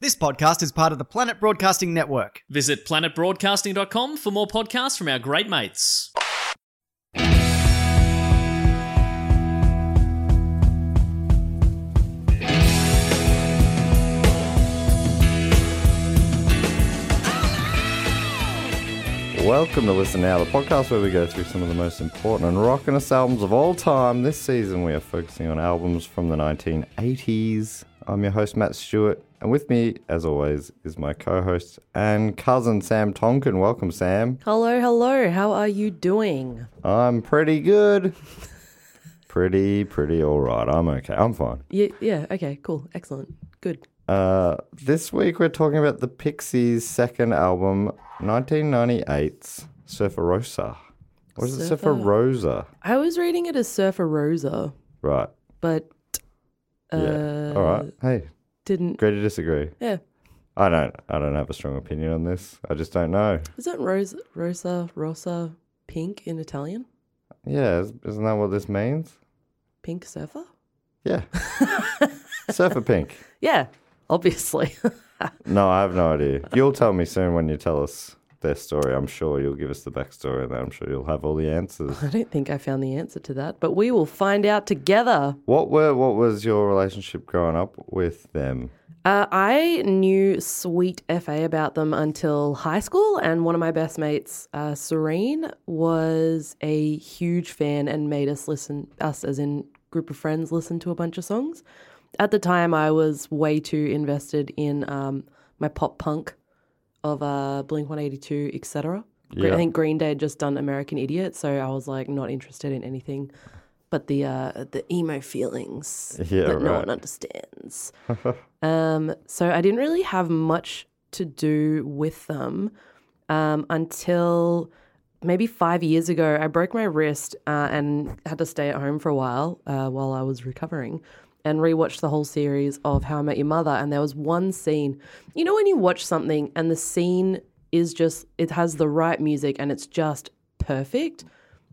This podcast is part of the Planet Broadcasting Network. Visit planetbroadcasting.com for more podcasts from our great mates. Welcome to Listen Now, the podcast where we go through some of the most important and rockinest albums of all time. This season, we are focusing on albums from the 1980s. I'm your host, Matt Stewart, and with me, as always, is my co host and cousin, Sam Tonkin. Welcome, Sam. Hello, hello. How are you doing? I'm pretty good. pretty, pretty all right. I'm okay. I'm fine. Yeah, yeah. Okay, cool. Excellent. Good. Uh, this week, we're talking about the Pixies' second album, 1998's Surfer Rosa. Or is it Surfer Surfer- Rosa? I was reading it as Surfer Rosa, Right. but Yeah. All right. Uh, hey, didn't. agree to disagree. Yeah. I don't. I don't have a strong opinion on this. I just don't know. Isn't Rosa, Rosa, Rosa pink in Italian? Yeah, is- isn't that what this means? Pink surfer? Yeah. Surfer Pink. Yeah, obviously. No, I have no idea. You'll tell me soon when you tell us their story. I'm sure you'll give us the backstory, and I'm sure you'll have all the answers. I don't think I found the answer to that, but we will find out together. What were? What was your relationship growing up with them? Uh, I knew sweet FA about them until high school, and one of my best mates, uh, Serene, was a huge fan and made us listen, us as in group of friends, listen to a bunch of songs. At the time, I was way too invested in um, my pop punk of uh, Blink 182, etc. Yeah. I think Green Day had just done American Idiot, so I was like not interested in anything but the uh, the emo feelings Yeah, that no one understands. um, so I didn't really have much to do with them um, until maybe five years ago. I broke my wrist uh, and had to stay at home for a while uh, while I was recovering. And rewatched the whole series of How I Met Your Mother, and there was one scene. You know when you watch something and the scene is just it has the right music and it's just perfect.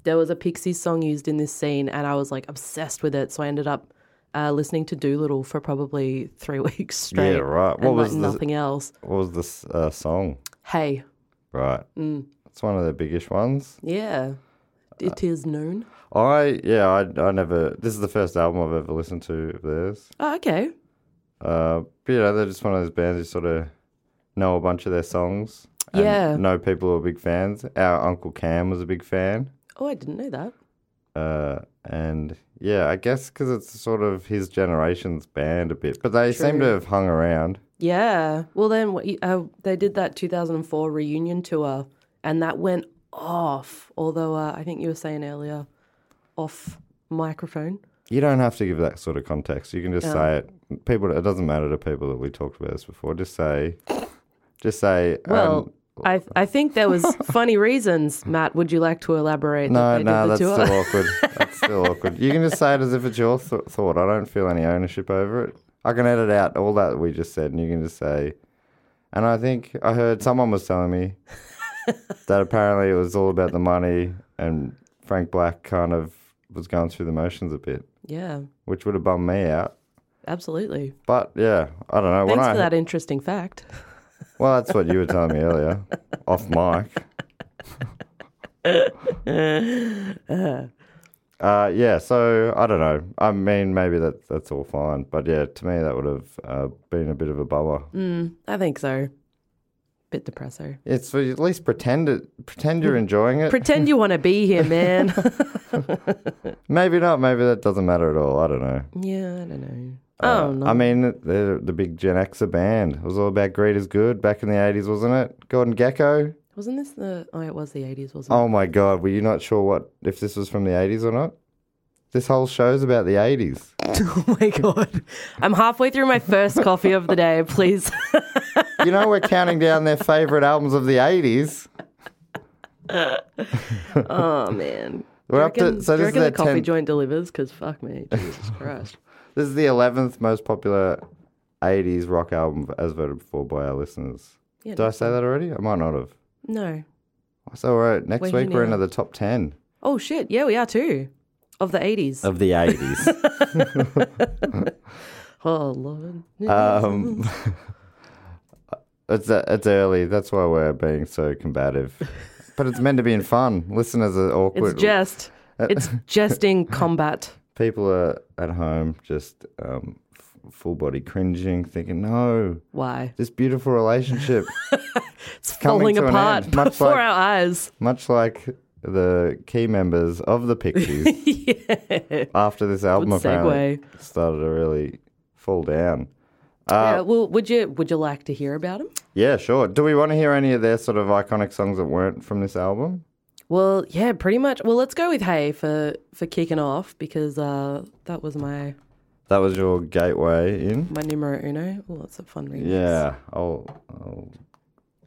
There was a Pixies song used in this scene, and I was like obsessed with it. So I ended up uh, listening to Doolittle for probably three weeks straight. Yeah, right. What was like the- nothing else? What was this uh, song? Hey, Right. Mm. It's one of the biggest ones. yeah, it is known. I yeah. I I never. This is the first album I've ever listened to of theirs. Oh, okay. Uh, but you know, they're just one of those bands who sort of know a bunch of their songs. and Yeah. Know people who are big fans. Our Uncle Cam was a big fan. Oh, I didn't know that. Uh, and yeah, I guess because it's sort of his generation's band a bit. But they seem to have hung around. Yeah. Well, then what you- uh, they did that 2004 reunion tour, and that went off. Although uh, I think you were saying earlier, off microphone. You don't have to give that sort of context. You can just say it. People, it doesn't matter to people that we talked about this before. Just say, just say. Well, um, I I think there was funny reasons. Matt, would you like to elaborate? no, that no, that's tour? still awkward. That's still awkward. You can just say it as if it's your th- thought. I don't feel any ownership over it. I can edit out all that we just said, and you can just say. And I think I heard someone was telling me that apparently it was all about the money, and Frank Black kind of was going through the motions a bit, yeah, which would have bummed me out. absolutely. But yeah, I don't know. Thanks when I, for that interesting fact. Well, that's what you were telling me earlier, off mic. uh, yeah, so I don't know. I mean, maybe that that's all fine, but yeah, to me that would have uh, been a bit of a bummer. I think so. Bit depresso. It's for at least pretend it, pretend you're enjoying it. Pretend you want to be here, man. maybe not. Maybe that doesn't matter at all. I don't know. yeah, I don't know. Uh, oh no. I mean, they're the big Gen Xer band. It was all about greed is good back in the 80s, wasn't it? Gordon Gekko. Wasn't this the? Oh, it was the eighties, wasn't it? Oh my God, were you not sure what if this was from the 80s or not? This whole show's about the 80s. Oh my god. I'm halfway through my first coffee of the day. Please. You know, we're counting down their favorite albums of the 80s. oh man. We're up to- so this is the coffee 10 joint delivers? Because fuck me, Jesus Christ. This is the 11th most popular 80s rock album as voted for by our listeners. Yeah, Did I say that already? I might not have. No. So, all right, next We're week we're into the top 10 Oh shit. Yeah, we are too. Of the 80s. of the 80s. oh lord. um, it's, it's early. That's why we're being so combative. But it's meant to be in fun. Listeners are awkward. it's just. It's jesting combat. People are at home just um, f- full body cringing, thinking, no, Why? this beautiful relationship. It's falling apart before like- our eyes. much like the key members of the Pixies after this album Good apparently started to really fall down. yeah, well, would you would you like to hear about them? Yeah, sure. Do we want to hear any of their sort of iconic songs that weren't from this album? Well, yeah, pretty much. Well, let's go with Hey for for kicking off because uh, that was my That was your gateway in. my numero uno. Oh, that's a fun remix. Yeah, I'll, I'll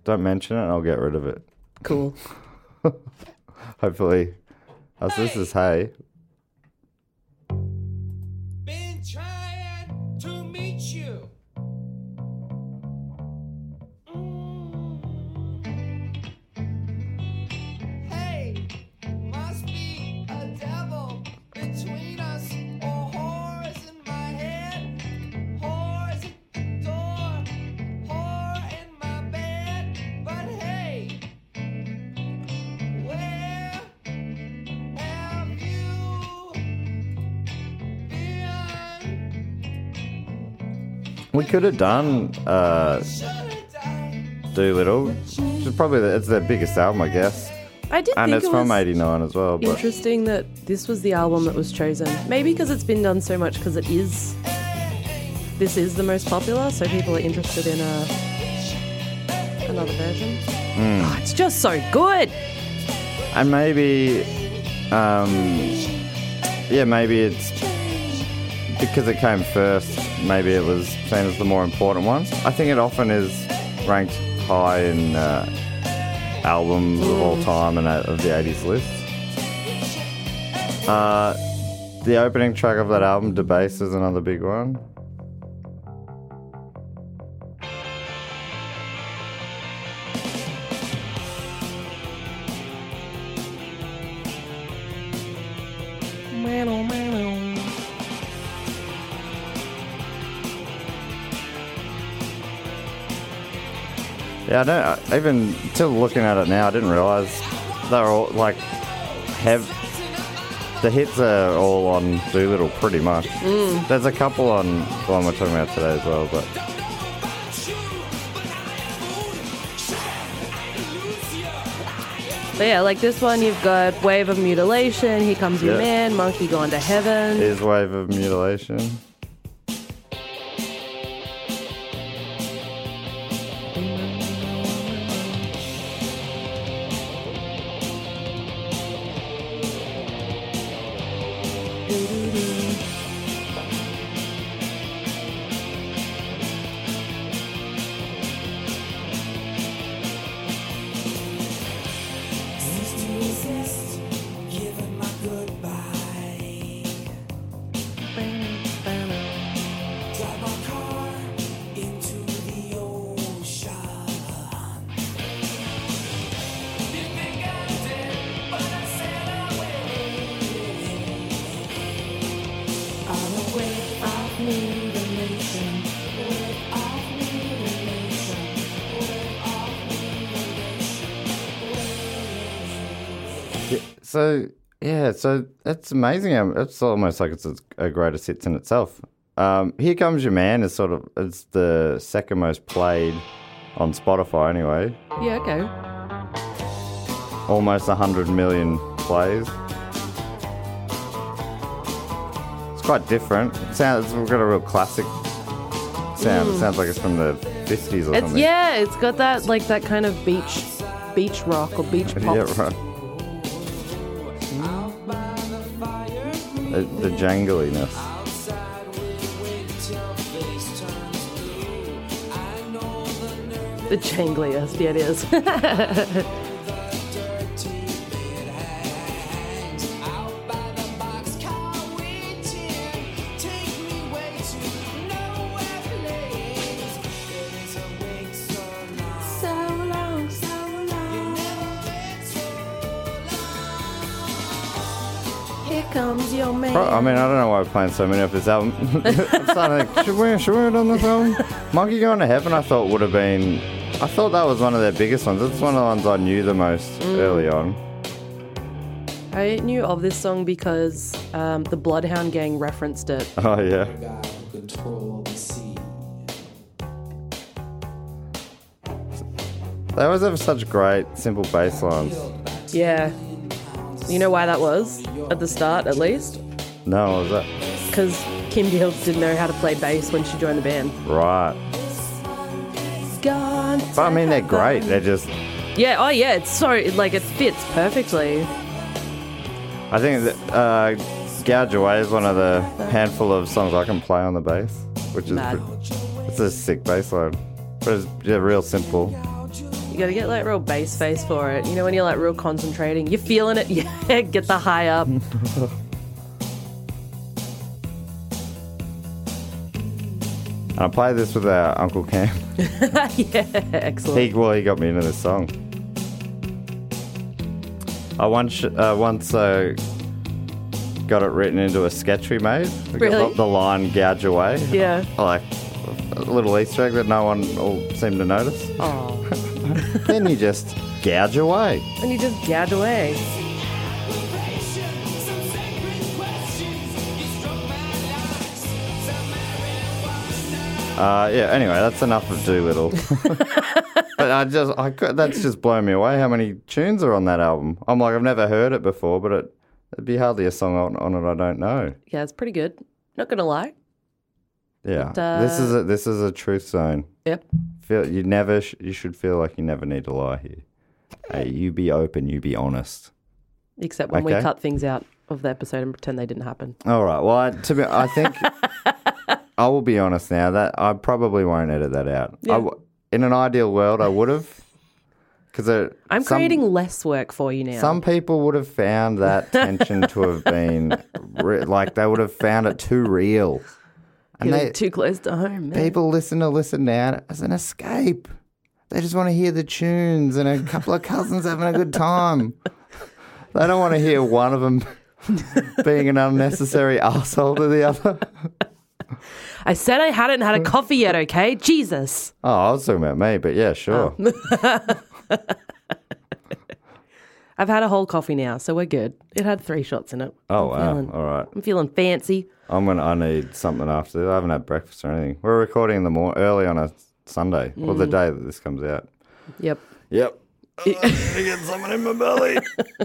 don't mention it. I'll get rid of it. cool. Hopefully, as this is hey. Could have done uh. Doolittle. Which is probably the, it's their biggest album, I guess, I did and think it's it from was '89 as well. But interesting that this was the album that was chosen. Maybe because it's been done so much because it is. This is the most popular, so people are interested in a another version. Hmm. Oh, it's just so good. and maybe, um, yeah, maybe it's because it came first. Maybe it was seen as the more important one. I think it often is ranked high in uh, albums of all time and uh, of the '80s list. Uh, the opening track of that album, "Debase," is another big one. Yeah, I don't. Even till looking at it now, I didn't realize they were all like have. The hits are all on Doolittle, pretty much. Mm. There's a couple on the one we're talking about today as well, but But yeah, like this one, you've got Wave of Mutilation, Here Comes Your. Man, Monkey Gone to Heaven. is Wave of Mutilation. So yeah, so it's amazing. It's almost like it's a, a greatest hits in itself. Um, Here comes your man is sort of it's the second most played on Spotify anyway. Yeah, okay. Almost hundred million plays. It's quite different. It sounds we've got a real classic sound. It sounds like it's from the fifties or It's something. yeah, it's got that like that kind of beach beach rock or beach pop. Yeah, right. the, the jangliness. The jangliest, yeah, it is. Pro- I mean, I don't know why we're playing so many of this album. I'm starting to think, should we, should we have done this album? Monkey Going to Heaven, I thought would have been. I thought that was one of their biggest ones. It's one of the ones I knew the most Mm. early on. I knew of this song because um, the Bloodhound Gang referenced it. Oh, yeah. They always have such great, simple bass lines. Yeah. You know why that was? At the start, at least? No, what was that Because Kim Deal didn't know how to play bass when she joined the band. right? Gone. But I mean, they're great. They're just. Yeah, oh yeah, it's so, like, it fits perfectly. I think that uh, Gouge Away is one of the handful of songs I can play on the bass, which is Mad. it's a sick bass line, but it's yeah, real simple. You gotta get, like, real bass face for it. You know, when you're, like, real concentrating, you're feeling it, yeah, get the high up. And I played this with our Uncle Cam. yeah, excellent. He well, he got me into this song. I once uh, once uh, got it written into a sketch we made. We got Really? The, the line "gouge away." Yeah. Like a little Easter egg that no one all seemed to notice. Oh. then you just gouge away. And you just gouge away. Uh, yeah. Anyway, that's enough of Doolittle. but I just, I could, that's just blown me away. How many tunes are on that album? I'm like, I've never heard it before, but it, it'd be hardly a song on, on it I don't know. Yeah, it's pretty good. Not gonna lie. Yeah, But, this is uh, a this is a truth zone. Yep. Feel you never sh- you should feel like you never need to lie here. Hey, you be open, you be honest. Except when we cut things out of the episode and pretend they didn't happen. All right. Well, I, to be, I think I will be honest now that I probably won't edit that out. Yeah. w- in an ideal world, I would have, because I'm creating less work for you now. Some people would have found that tension to have been re- like they would have found it too real, and Getting they, too close to home. Man. people listen to listen now as an escape. They just want to hear the tunes and a couple of cousins having a good time. They don't want to hear one of them being an unnecessary asshole to the other. I said I hadn't had a coffee yet, okay? Jesus. Oh, I was talking about me, but yeah, sure. I've had a whole coffee now, so we're good. It had three shots in it. Oh, I'm wow. feeling- All right. I'm feeling fancy. I'm gonna. I need something after this. I haven't had breakfast or anything. We're recording in the mor early on a Sunday, or the Mm. day that this comes out. Yep. Yep. I get something in my belly.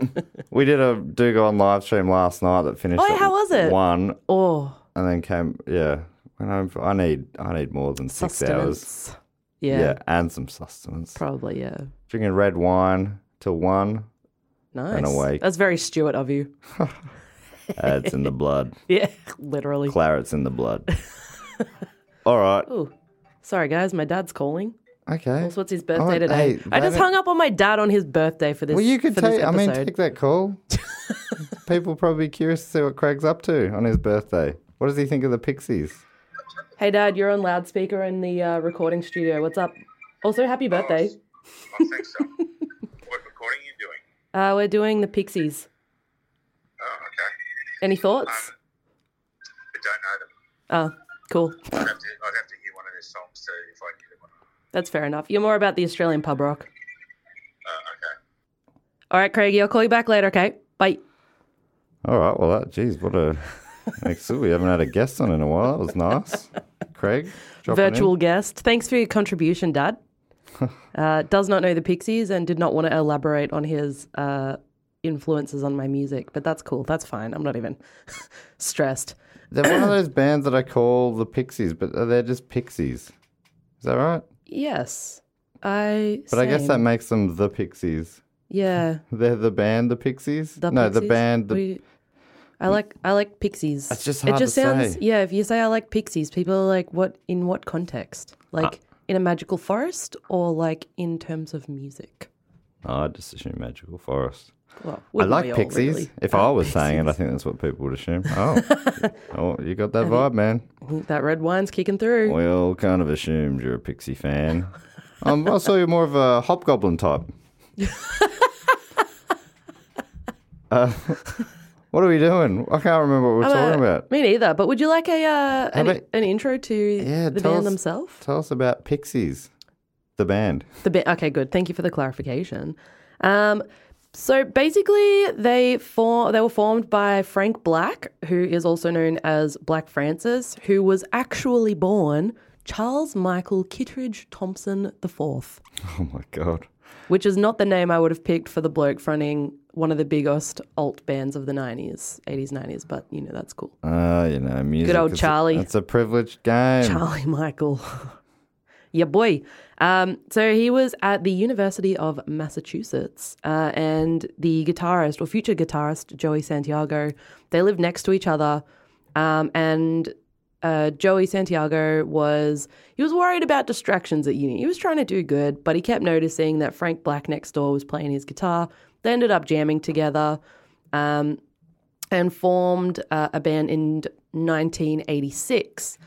we did a do go on live stream last night that finished. Oh, at how was it? One, Oh, and then came. Yeah. For, I need. I need more than six hours. sustenance. Yeah, and some sustenance. probably, yeah. Drinking red wine till one. Nice. awake. That's very Stuart of you. Uh, it's in the blood. Yeah, literally. Claret's in the blood. All right. Ooh. Sorry, guys, my dad's calling. Okay. What's his Oh, birthday today? hey, I just hung up on my dad on his birthday for this. Well, you could take. I mean, take that call. People probably curious to see what Craig's up to on his birthday. What does he think of the Pixies? Hey, Dad, you're on loudspeaker in the uh, recording studio. What's up? Also, happy birthday. I think so. what recording are you doing? Uh, we're doing the Pixies. Oh, okay. Any thoughts? I don't know them. Oh, cool. I'd have, to, I'd have to hear one of their songs to if I knew them. or. That's fair enough. You're more about the Australian pub rock. Uh, okay. All right, Craigie, I'll call you back later, okay? Bye. All right. Well, that. Geez, what a. Makes we haven't had a guest on in a while. That was nice. Craig. dropping in. Virtual guest. Thanks for your contribution, Dad. uh, does not know the Pixies and did not want to elaborate on his uh, influences on my music, but that's cool. That's fine. I'm not even stressed. They're one of those bands that I call the Pixies, but they're just Pixies. Is that right? Yes. I. But I guess that makes them the Pixies. Yeah. They're the band, the Pixies. The no, the band, the you- I like I like Pixies. That's just it just to sounds say. yeah. If you say I like Pixies, people are like, what in what context? Uh, Like in a magical forest or like in terms of music? Oh, I just assume magical forest. Well, I wouldn't like we all, pixies. really? If I was saying it, I think that's what people would assume. Oh, oh, you got that vibe, man. that red wine's kicking through. We all kind of assumed you're a pixie fan. um, I saw you more of a hobgoblin type. uh, what are we doing? I can't remember what we're talking about. Me neither. But would you like a uh, an, about- an intro to Yeah, the band us- themselves? Tell us about Pixies, the band. The ba- okay, good. Thank you for the clarification. Um, so basically, they for they were formed by Frank Black, who is also known as Black Francis, who was actually born Charles Michael Kittredge Thompson IV, Oh my god. which is not the name I would have picked for the bloke fronting one of the biggest alt bands of the nineties, eighties, nineties. But you know that's cool. Uh, you know, music. Good old is- Charlie. It's a privileged game. Charlie Michael. yeah, boy. Um, so he was at the University of Massachusetts, uh, and the guitarist or future guitarist Joey Santiago, they lived next to each other, um, and uh, Joey Santiago was he was worried about distractions at uni. He was trying to do good, but he kept noticing that Frank Black next door was playing his guitar. They ended up jamming together. Um, and formed uh, a band in 1986.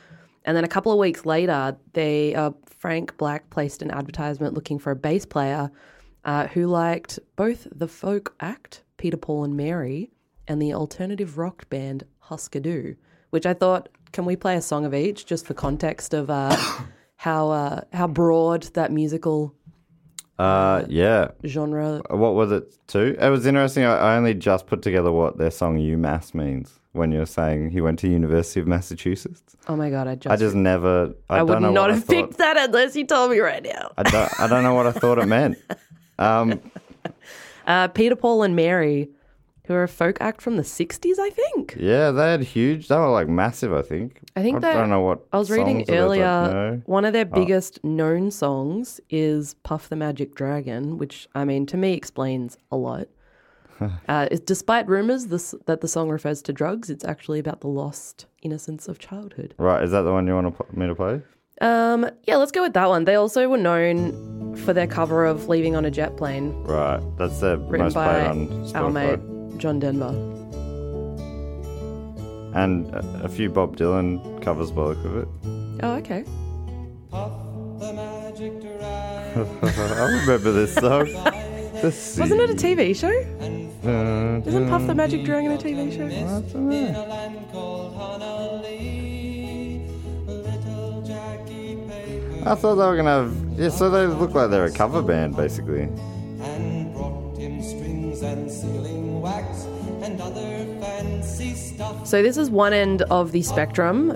And then a couple of weeks later, they uh, Frank Black placed an advertisement looking for a bass player uh, who liked both the folk act Peter Paul and Mary and the alternative rock band Husker Du, which I thought, can we play a song of each just for context of uh, how uh, how broad that musical Uh, yeah. genre? What was it too? It was interesting. I, I only just put together what their song UMass means when you're saying he went to University of Massachusetts. Oh my god, I just I just never. I, I would not have picked that unless you told me right now. I don't, I don't know what I thought it meant. Um, Uh, Peter, Paul, and Mary, who are a folk act from the 60s, I think. yeah, they had huge. They were like massive. I think. I think I that- don't know what. I was reading songs it is, I earlier, one of their biggest known songs is Puff the Magic Dragon, which, I mean, to me explains a lot. uh, it- despite rumors this, that the song refers to drugs, it's actually about the lost innocence of childhood. Right, is that the one you want to me to play? Um, yeah, let's go with that one. They also were known for their cover of Leaving on a Jet Plane, Right, that's the written most played by on our Spotify, mate John Denver. and a, a few Bob Dylan covers by the look of it. Oh, okay. The magic. I remember this song. The Wasn't it a TV show? Uh, Isn't Puff the Magic Dragon a TV show? In a land called Honolulu, little Jackie Paper I thought they were gonna have. Yeah, so they look like they're a cover band, basically. So this is one end of the spectrum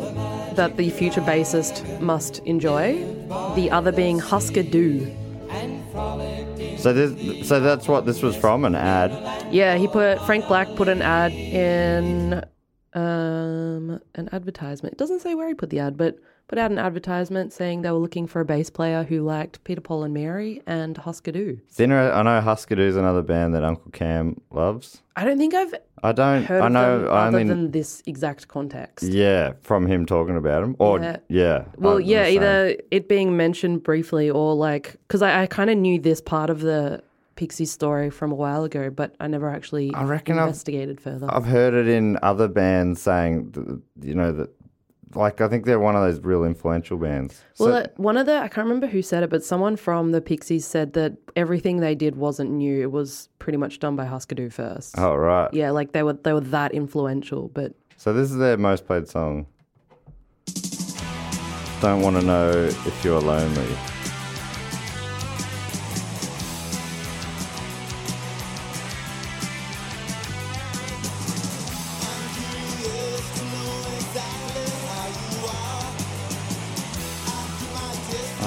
that the future bassist must enjoy. The other being Husker Du. So this, so that's what this was from, an ad. Yeah, he put Frank Black put an ad in um an advertisement. It doesn't say where he put the ad, but put out an advertisement saying they were looking for a bass player who liked Peter Paul and Mary and Husker Du. Dinner. I know Husker Du is another band that Uncle Cam loves. I don't think I've I don't. heard I know. I other only. than this exact context. yeah, from him talking about him, or Yeah. yeah. Well, yeah, either it being mentioned briefly or like, because I, I kind of knew this part of the Pixie story from a while ago, but I never actually I reckon I've- investigated further. I've heard it in other bands saying, th- you know, that like I think they're one of those real influential bands. well, So- uh, one of the, I can't remember who said it, but someone from the Pixies said that everything they did wasn't new. It was pretty much done by Husker Du first. oh right. Yeah, like they were they were that influential, but So this is their most played song. Don't want to know if you're lonely.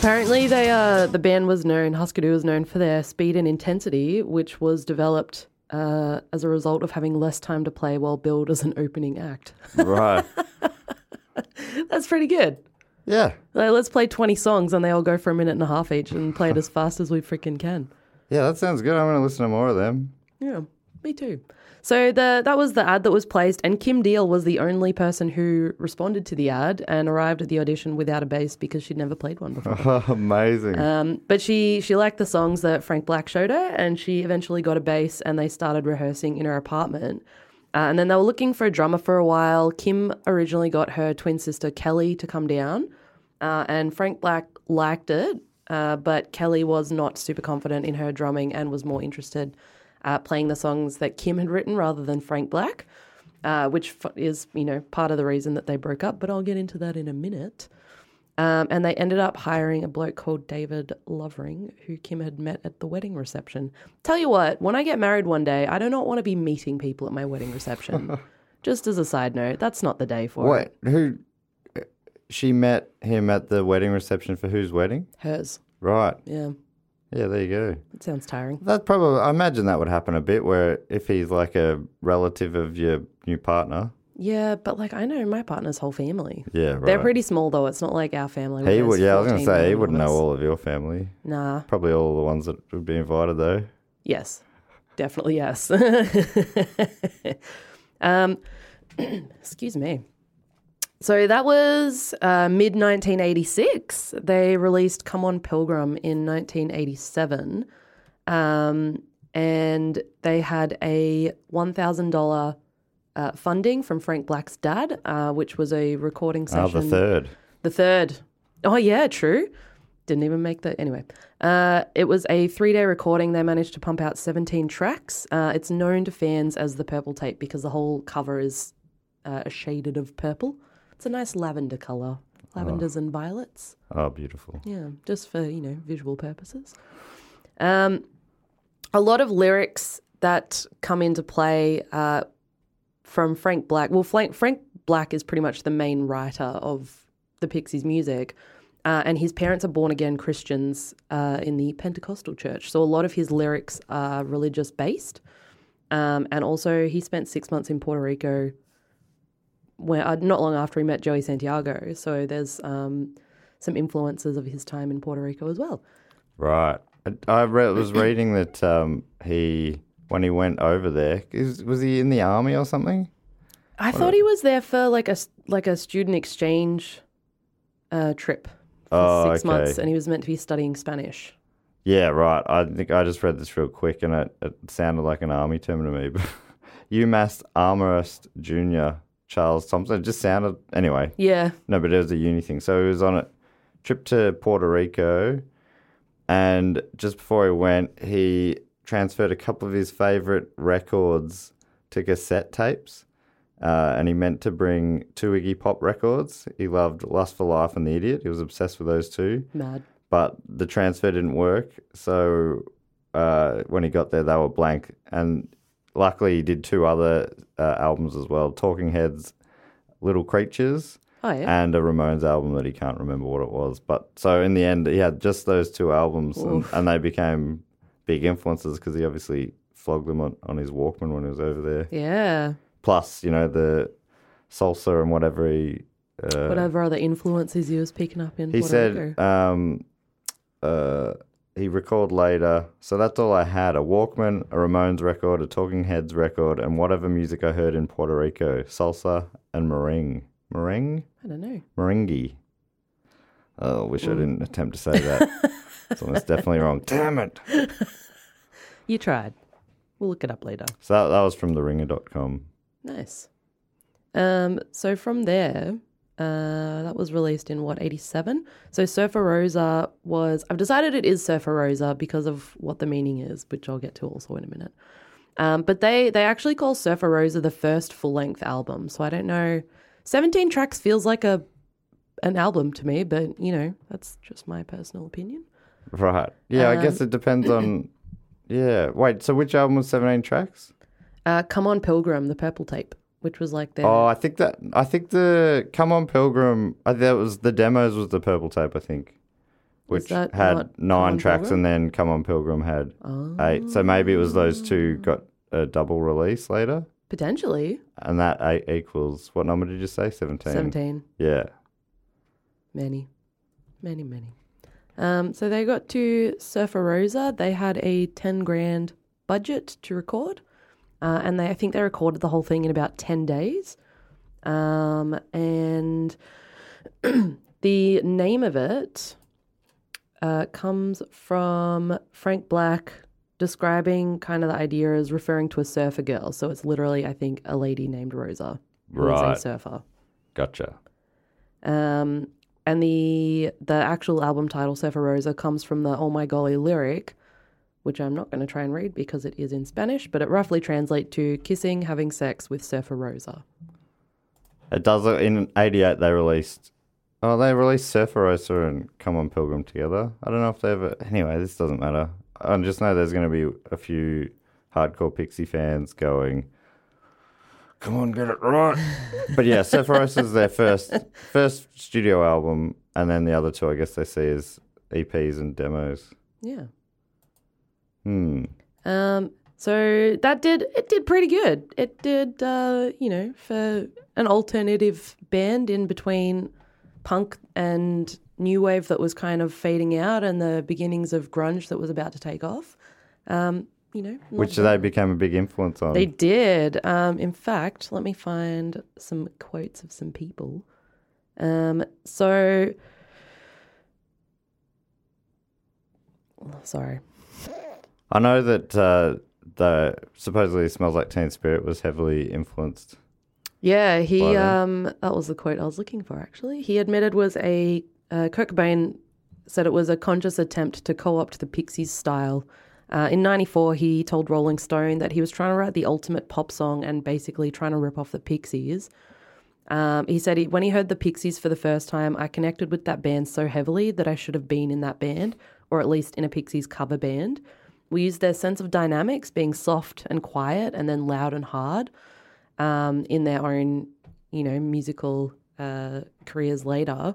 Apparently, they uh, the band was known, Husker was known for their speed and intensity, which was developed uh, as a result of having less time to play while billed as an opening act. Right. That's pretty good. yeah. Like, let's play 20 songs and they all go for a minute and a half each and play it as fast as we freaking can. Yeah, that sounds good. I'm going to listen to more of them. Yeah, me too. So the that was the ad that was placed, and Kim Deal was the only person who responded to the ad and arrived at the audition without a bass because she'd never played one before. Amazing. Um, but she she liked the songs that Frank Black showed her, and she eventually got a bass, and they started rehearsing in her apartment. Uh, and then they were looking for a drummer for a while. Kim originally got her twin sister Kelly to come down, uh, and Frank Black liked it, uh, but Kelly was not super confident in her drumming and was more interested uh, playing the songs that Kim had written rather than Frank Black, uh, which is you know part of the reason that they broke up. But I'll get into that in a minute. Um, and they ended up hiring a bloke called David Lovering, who Kim had met at the wedding reception. Tell you what, when I get married one day, I do not want to be meeting people at my wedding reception. Just as a side note, that's not the day for it. Wait, who? She met him at the wedding reception for whose wedding? Hers. Right. Yeah, Yeah, there you go. it sounds tiring. That probably, I imagine that would happen a bit where if he's like a relative of your new partner. Yeah, but like I know my partner's whole family. Yeah, right. They're pretty small though. It's not like our family. He would, yeah, I was going to say, he wouldn't know all of your family. Nah. Probably all the ones that would be invited, though. Yes, definitely yes. um, excuse me. So that was uh, mid 1986. They released Come On Pilgrim in 1987. Um, and they had a $1,000 uh, funding from Frank Black's dad, uh, which was a recording Ah, session. the third. The third. Oh, yeah, true. Didn't even make that. Anyway, uh, it was a three day recording. They managed to pump out 17 tracks. Uh, it's known to fans as the purple tape because the whole cover is uh, shaded of purple. It's a nice lavender color. Lavenders and violets. Oh, beautiful. Yeah, just for, you know, visual purposes. Um, a lot of lyrics that come into play uh, from Frank Black. Well, Frank, Frank Black is pretty much the main writer of the Pixies music. Uh, and his parents are born again Christians uh, in the Pentecostal church. So a lot of his lyrics are religious based. Um, and also, he spent six months in Puerto Rico where, uh, not long after he met Joey Santiago. So there's um, some influences of his time in Puerto Rico as well. Right. I, I re- was reading that um, he, when he went over there, is, was he in the army or something? I thought he was there for like a like a student exchange uh, trip for Oh, six okay. months, and he was meant to be studying Spanish. Yeah, right. I think I just read this real quick and it, it sounded like an army term to me. UMass Amherst Junior Charles Thompson. It just sounded anyway. Yeah, No, but it was a uni thing. So he was on a trip to Puerto Rico, and just before he went, he transferred a couple of his favorite records to cassette tapes. Uh, and he meant to bring two Iggy Pop records. He loved Lust for Life and The Idiot. He was obsessed with those two mad. but the transfer didn't work. So uh, when he got there, they were blank. And luckily, he did two other uh, albums as well Talking Heads, Little Creatures, Oh yeah, and a Ramones album that he can't remember what it was. But so in the end, he had just those two albums, and, and they became big influences because he obviously flogged them on, on his Walkman when he was over there. yeah. Plus, you know, the salsa and whatever he. Uh, Whatever other influences he was picking up in he Puerto said Rico. um, uh, he recalled later. So that's all I had: a Walkman, a Ramones record, a Talking Heads record, and whatever music I heard in Puerto Rico: salsa and merengue. Merengue, I don't know. Meringue. Oh, I wish I didn't attempt to say that. so that's definitely wrong. Damn it. You tried. We'll look it up later. So that, that was from theringer.com. Nice. Um, so from there, uh, that was released in what, 87? So Surfer Rosa was, I've decided it is Surfer Rosa because of what the meaning is, which I'll get to also in a minute. Um, but they, they actually call Surfer Rosa the first full length album. So I don't know. 17 tracks feels like a an album to me, but you know, that's just my personal opinion. Right. Yeah, I guess Um, it depends on. Yeah. Wait, so which album was 17 tracks? Uh, Come on Pilgrim, the purple tape. Which was like their. Oh, I think that I think the Come On Pilgrim. I that was the demos was the purple tape. I think, which that had not Come nine On tracks, Pilgrim? and then Come On Pilgrim had eight. So maybe it was those two got a double release later, Potentially and that eight equals what number did you say? Seventeen. 17. Yeah. Many, many, many. Um, so they got to Surfer Rosa. They had a 10 grand budget to record. Uh, and they, I think they recorded the whole thing in about 10 days. Um, and the name of it uh, comes from Frank Black describing kind of the idea as referring to a surfer girl. So it's literally, I think, a lady named Rosa Right. a surfer. Gotcha. Um, and the the actual album title Surfer Rosa comes from the Oh My Golly lyric, which I'm not going to try and read because it is in Spanish, but it roughly translates to kissing, having sex with Surfer Rosa. It does. look- In '88, they released. Oh, they released Surfer Rosa and Come On Pilgrim together. I don't know if they ever. Anyway, this doesn't matter. I just know there's going to be a few hardcore Pixie fans going. Come on, get it right. but yeah, Surfer Rosa is their first first studio album, and then the other two, I guess they see as EPs and demos. Yeah. Hmm. Um, so that did it did pretty good. It did uh, you know, for an alternative band in between punk and new wave that was kind of fading out and the beginnings of grunge that was about to take off. Um, you know, Which they became a big influence on. They did. Um, in fact, let me find some quotes of some people. Um, so, sorry. I know that uh, the supposedly smells like Teen Spirit was heavily influenced. Yeah, he. Um, that was the quote I was looking for. Actually, he admitted was a uh, Kurt Cobain said it was a conscious attempt to co-opt the Pixies style. Uh, in '94, he told Rolling Stone that he was trying to write the ultimate pop song and basically trying to rip off the Pixies. Um, he said he, when he heard the Pixies for the first time, I connected with that band so heavily that I should have been in that band, or at least in a Pixies cover band. We used their sense of dynamics, being soft and quiet, and then loud and hard, um, in their own, you know, musical uh, careers later.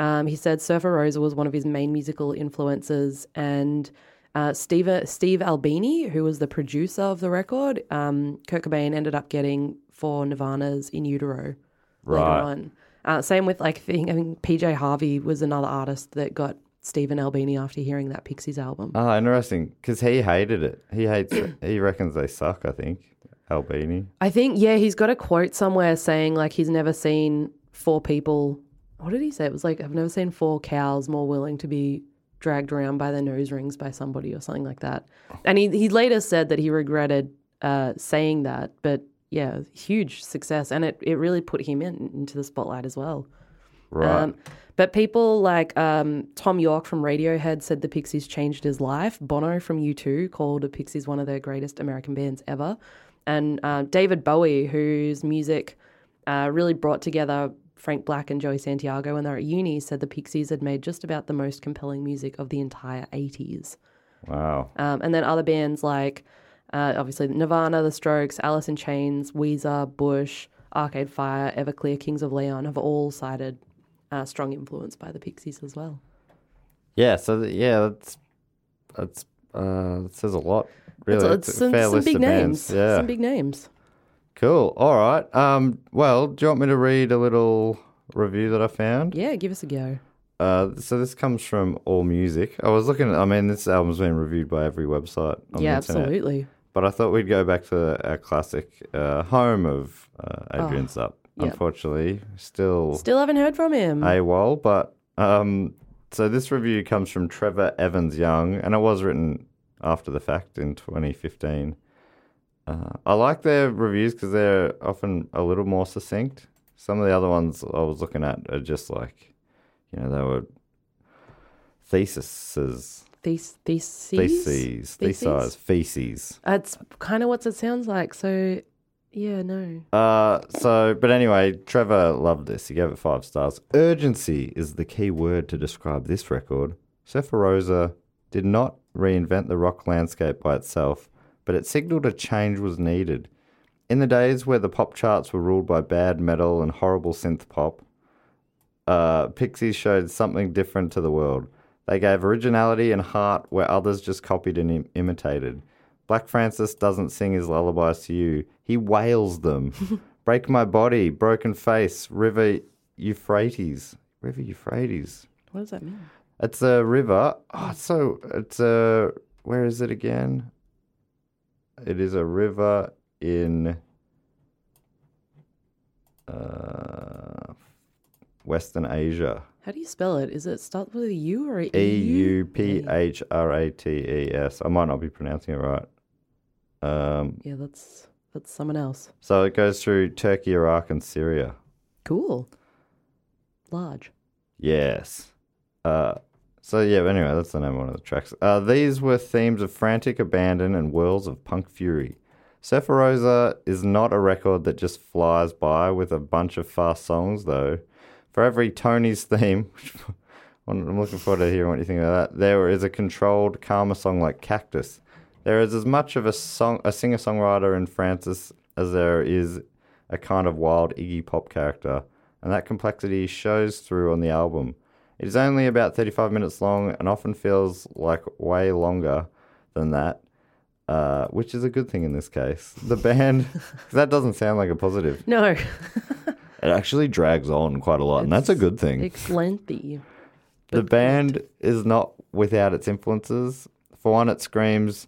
Um, he said Surfer Rosa was one of his main musical influences, and uh, Steve Steve Albini, who was the producer of the record, um, Kurt Cobain ended up getting for Nirvana's In Utero later Right. on. Uh, same with like thing. I think PJ Harvey was another artist that got Stephen Albini after hearing that Pixies album. Oh, interesting. Because he hated it. He hates it. He reckons they suck, I think. Albini. I think yeah, he's got a quote somewhere saying like he's never seen four people. What did he say? It was like I've never seen four cows more willing to be dragged around by their nose rings by somebody or something like that. And he he later said that he regretted uh, saying that, but yeah, huge success, and it it really put him in into the spotlight as well. Right. Um, but people like um, Thom Yorke from Radiohead said the Pixies changed his life. Bono from U2 called the Pixies one of the greatest American bands ever. And uh, David Bowie, whose music uh, really brought together Frank Black and Joey Santiago when they were at uni, said the Pixies had made just about the most compelling music of the entire 80s. wow. Um, and then other bands like uh, obviously Nirvana, The Strokes, Alice in Chains, Weezer, Bush, Arcade Fire, Everclear, Kings of Leon have all cited uh, strong influence by the Pixies as well. Yeah, so th- yeah, that's that's uh that says a lot. Really. it's, It's some, fair some big names. Yeah. Some big names. Cool. All right. Um well, do you want me to read a little review that I found? Yeah, give us a go. Uh, so this comes from All Music. I was looking. At, I mean, this album's been reviewed by every website on yeah, the internet. absolutely. But I thought we'd go back to our classic uh, home of uh, Adrian Supp. Oh, yeah. Unfortunately, still, Still haven't heard from him. AWOL. But um, so this review comes from Trevor Evans Young, and it was written after the fact in 2015. Uh, I like their reviews because they're often a little more succinct. Some of the other ones I was looking at are just like, you know, they were theses, Thes- theses? theses, Theses? theses, feces. That's kind of what it sounds like. So, yeah, no. Uh, so, but anyway, Trevor loved this. He gave it five stars. Urgency is the key word to describe this record. Surfer Rosa did not reinvent the rock landscape by itself, but it signaled a change was needed. in the days where the pop charts were ruled by bad metal and horrible synth pop, uh, Pixies showed something different to the world. They gave originality and heart where others just copied and Im- imitated. Black Francis doesn't sing his lullabies to you, he wails them. Break My Body, Broken Face, River Euphrates. River Euphrates. What does that mean? It's a river. Oh, it's so it's a where is it again? It is a river in uh, Western Asia. How do you spell it? Is it start with a U or a E U P H R A T E S. I might not be pronouncing it right. Um, Yeah, that's that's someone else. so it goes through Turkey, Iraq, and Syria. Cool. Large. Yes. Uh, so yeah, anyway, that's the name of one of the tracks. Uh, these were themes of frantic abandon and whirls of punk fury. Surfer Rosa is not a record that just flies by with a bunch of fast songs, though. For every Tony's theme, which I'm looking forward to hearing what you think about that. There is a controlled, calmer song like Cactus. There is as much of a song, a singer-songwriter in Francis as there is a kind of wild Iggy Pop character, and that complexity shows through on the album. It is only about 35 minutes long and often feels like way longer than that, uh, which is a good thing in this case. The band, that doesn't sound like a positive. No. It actually drags on quite a lot, and that's a good thing. It's lengthy. The band is not without its influences. For one, it screams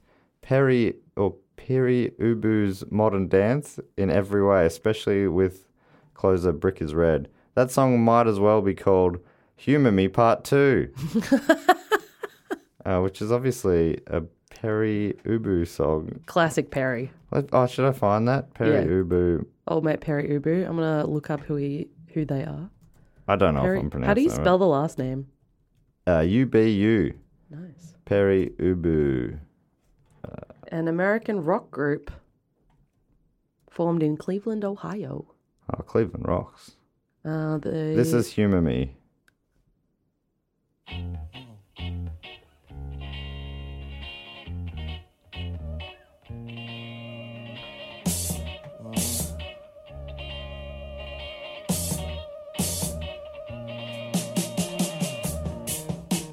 Perry or Perry Ubu's modern dance in every way, especially with closer Brick is Red. That song might as well be called Humour Me Part 2, uh, which is obviously a Perry Ubu song. Classic Perry. What- Oh, should I find that? Perry Yeah. Ubu. Old mate Perry Ubu. I'm gonna look up who he who they are. I don't know Perry- if I'm pronouncing how do you spell the last name? Uh, U-B-U. Nice. Perry Ubu. An American rock group formed in Cleveland, Ohio. Oh, Cleveland Rocks. Uh, they, This is Humour Me.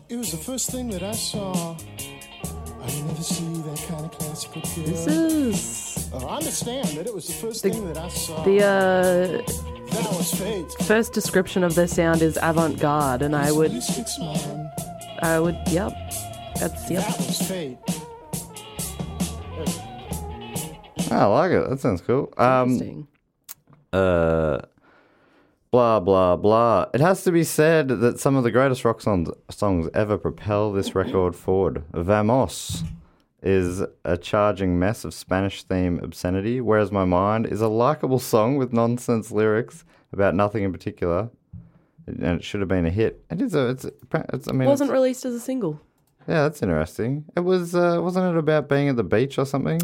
It was the first thing that I saw. This is Oh, I understand that it was the first thing that I saw. the uh, that was fate. first description of their sound is avant-garde, and I would, I would, yep, that's yep. That was fate. I like it. That sounds cool. Um, Interesting. uh, blah blah blah. It has to be said that some of the greatest rock songs, songs ever propel this record forward. Vamos is a charging mess of Spanish theme obscenity, whereas My Mind is a likable song with nonsense lyrics about nothing in particular. And it should have been a hit. It is a. It's. it's I mean, Wasn't released as a single. yeah, that's interesting. It was. Uh, wasn't it about being at the beach or something?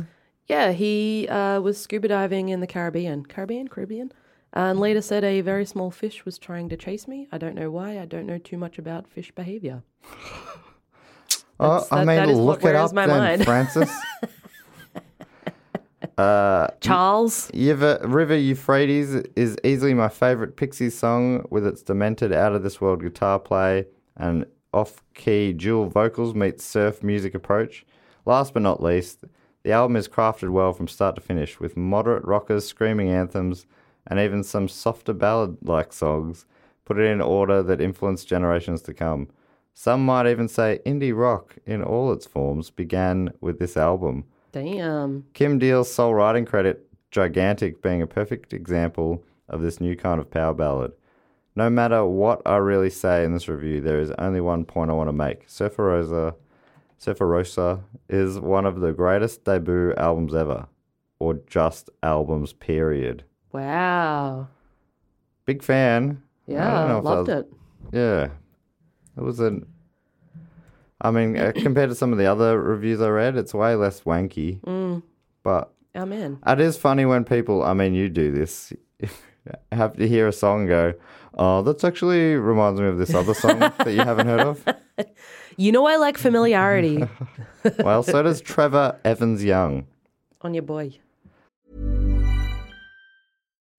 Yeah, he uh, was scuba diving in the Caribbean. Caribbean? Caribbean? And later said a very small fish was trying to chase me. I don't know why. I don't know too much about fish behavior. Oh, I that- mean, that what look it up my then, mind. Francis. uh, Charles? River, River Euphrates is easily my favorite Pixies song with its demented, out of this world guitar play and off key dual vocals meets surf music approach. Last but not least, the album is crafted well from start to finish with moderate rockers, screaming anthems, and even some softer ballad like songs put it in order that influenced generations to come. Some might even say indie rock in all its forms began with this album. Damn. Kim Deal's sole writing credit, Gigantic, being a perfect example of this new kind of power ballad. No matter what I really say in this review, there is only one point I want to make. Surfer Rosa, Surfer Rosa is one of the greatest debut albums ever, or just albums, period. Wow. Big fan. Yeah, know if that loved was- it. Yeah. It was an. I mean, uh, compared to some of the other reviews I read, it's way less wanky. Mm. But I'm in. it is funny when people, I mean, you do this, have to hear a song go, oh, that's actually reminds me of this other song that you haven't heard of. You know I like familiarity Well, so does Trevor Evans Young. on your boy.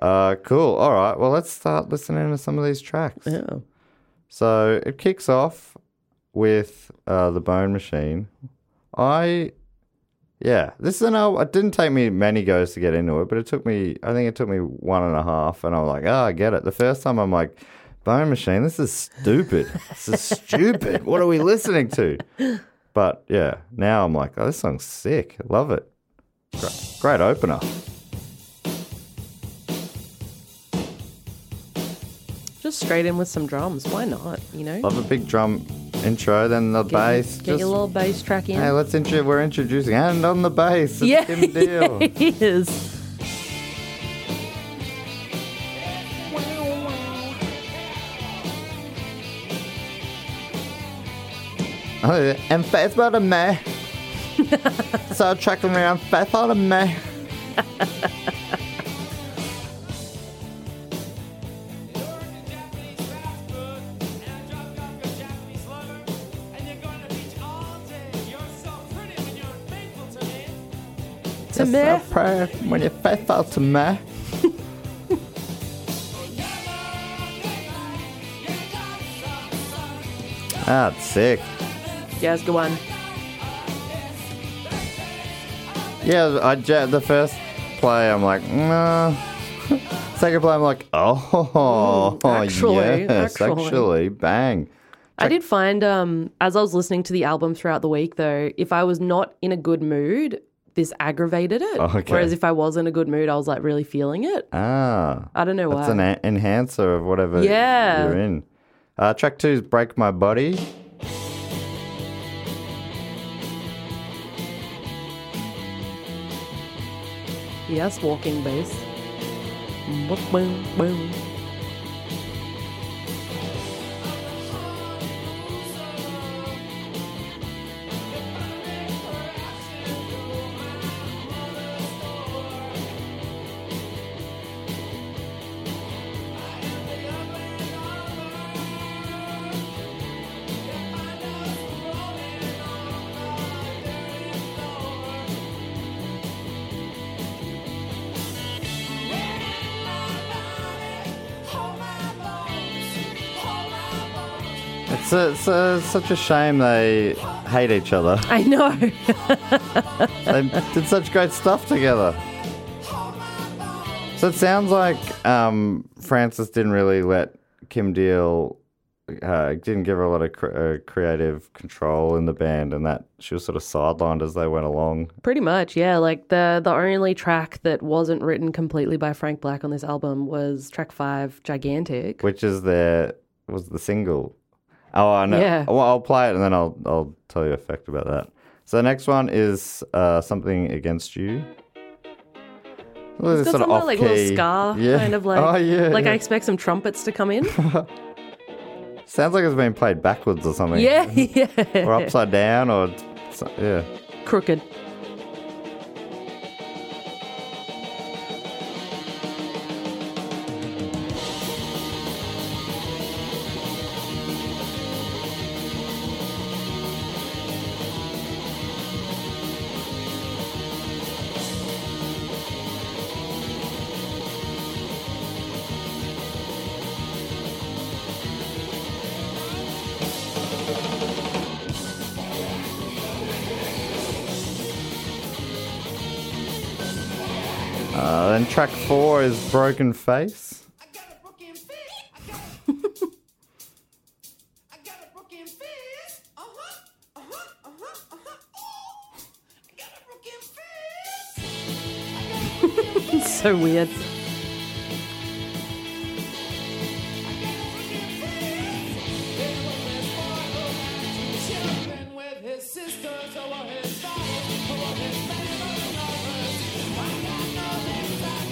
Uh, cool. All right. Well, let's start listening to some of these tracks. Yeah. So it kicks off with uh, the Bone Machine. I, yeah, this is an album. It didn't take me many goes to get into it, but it took me. I think it took me one and a half, and I was like, oh, I get it. The first time, I'm like, Bone Machine, this is stupid. this is stupid. What are we listening to? But yeah, now I'm like, oh, this song's sick. Love it. Great, great opener. Just straight in with some drums. Why not? You know? Love a big drum intro, then the bass. Get your little bass track in. Hey, let's intro. We're introducing and on the bass. It's yeah, Deal. it is. Oh, and faith faithful to me. so tracking around me. To Yes, me. I pray when you're faithful to me. That's sick. Yeah, it's a good one. Yeah, I the first play, I'm like, no. Second play, I'm like, oh, Ooh, actually, yes, actually. actually, bang. I did find, um, as I was listening to the album throughout the week, though, if I was not in a good mood, this aggravated it. Okay. Whereas if I was in a good mood, I was like really feeling it. Ah, I don't know that's why. an a- enhancer of whatever Yeah. you're in. Uh, track two is Break My Body. Yes, walking bass. Boom, boom, It's, such a shame they hate each other. I know. they did such great stuff together. So it sounds like um, Francis didn't really let Kim Deal, uh, didn't give her a lot of uh, creative control in the band, and that she was sort of sidelined as they went along. Pretty much, yeah. Like the the only track that wasn't written completely by Frank Black on this album was track five, Gigantic. which is their was the single. Oh, I know. Yeah. Well, I'll play it and then I'll I'll tell you a fact about that. So the next one is uh, something against you. Well, It's got some like little scar, Yeah. kind of like Oh yeah. like I expect some trumpets to come in. Sounds like it's been played backwards or something. yeah, yeah. Or upside down or yeah. Crooked. Four is Broken Face. so weird.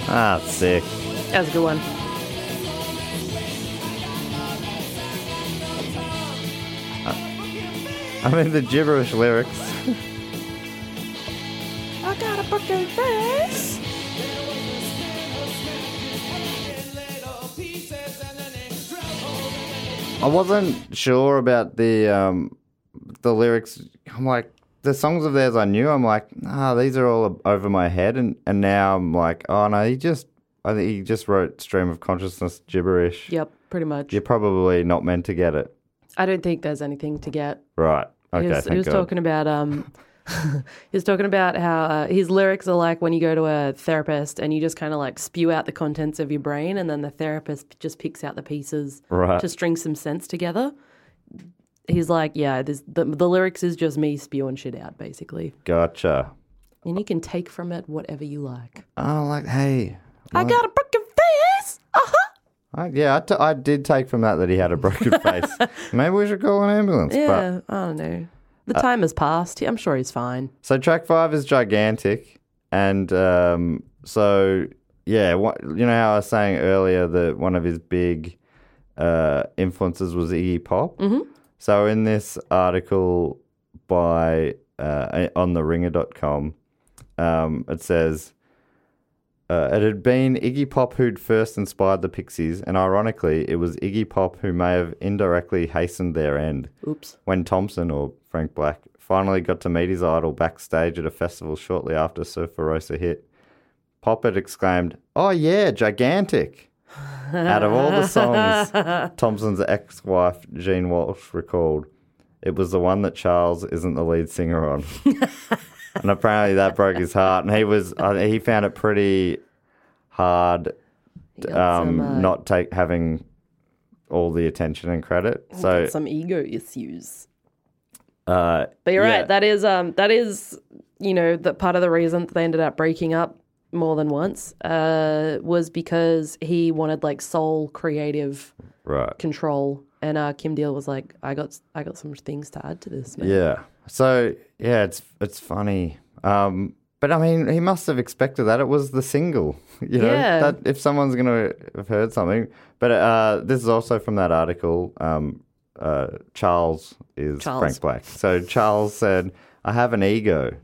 Ah, sick. That was a good one. I mean, the gibberish lyrics. I got a broken face. I wasn't sure about the um, the lyrics. I'm like, the songs of theirs I knew. I'm like, ah, these are all over my head, and and now I'm like, oh no, he just, I think he just wrote stream of consciousness gibberish. Yep, pretty much. You're probably not meant to get it, I don't think there's anything to get. right? Okay, he was, he was talking about um he was talking about how uh, his lyrics are like when you go to a therapist and you just kind of like spew out the contents of your brain and then the therapist just picks out the pieces Right. to string some sense together he's like yeah this, the, the lyrics is just me spewing shit out basically Gotcha. and you can take from it whatever you like Oh, like, hey, i got a broken face uh-huh I, yeah, I, t- I did take from that that he had a broken face. Maybe we should call an ambulance. yeah But i don't know the time has passed i'm sure he's fine So track five is gigantic, and um, so yeah, what, you know how I was saying earlier that one of his big uh, influences was Iggy Pop. Mm-hmm. So in this article by uh, on the Ringer.com, um, it says. Uh, it had been Iggy Pop who'd first inspired the Pixies, and ironically, it was Iggy Pop who may have indirectly hastened their end oops when Thompson, or Frank Black, finally got to meet his idol backstage at a festival shortly after Surfer Rosa hit, Pop had exclaimed, Oh, yeah, gigantic. Out of all the songs, Thompson's ex wife, Jean Walsh, recalled, it was the one that Charles isn't the lead singer on. and apparently that broke his heart. And he was, uh, he found it pretty hard um, some, uh, not take having all the attention and credit. So, some ego issues uh, But you're yeah. right. That is um that is you know that part of the reason that they ended up breaking up more than once uh was because he wanted like sole creative Right. control and uh Kim Deal was like I got I got some things to add to this man. Yeah. So yeah, it's it's funny. Um, but I mean, he must have expected that. It was the single. You know, Yeah. that if someone's gonna have heard something. But uh, this is also from that article. Um, uh, Charles is Charles. Frank Black. So Charles said, "I have an ego."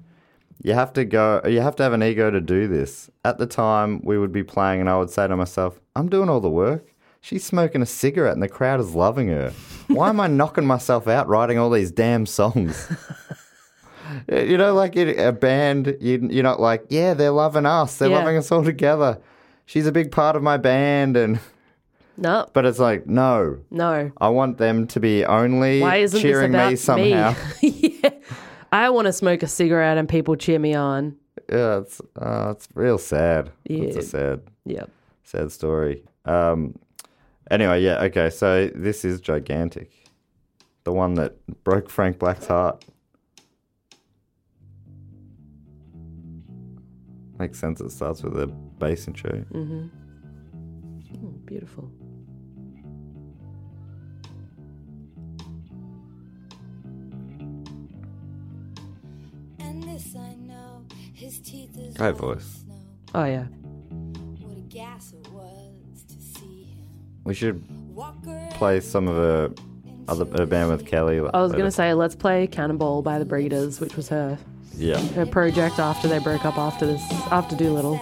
You have to go. You have to have an ego to do this. At the time, we would be playing, and I would say to myself, "I'm doing all the work. She's smoking a cigarette, and the crowd is loving her. Why am I knocking myself out writing all these damn songs?" you know, like a band, you, you're not like, "Yeah, they're loving us. They're Yeah. loving us all together." She's a big part of my band, and No, but it's like, no, no. I want them to be only Why isn't cheering this about me somehow. yeah. I want to smoke a cigarette and people cheer me on. Yeah, it's uh, it's real sad. It's Yeah. a sad, Yep. sad story. Um, anyway, yeah, okay. So this is gigantic, the one that broke Frank Black's heart. Makes sense. It starts with a bass intro. Oh, beautiful. Great white as voice. Oh yeah. What a gas it was to see him We should play some of her other her band with Kelley. I was gonna say let's play Cannonball by the Breeders, which was her yeah. her project after they broke up after this after Doolittle.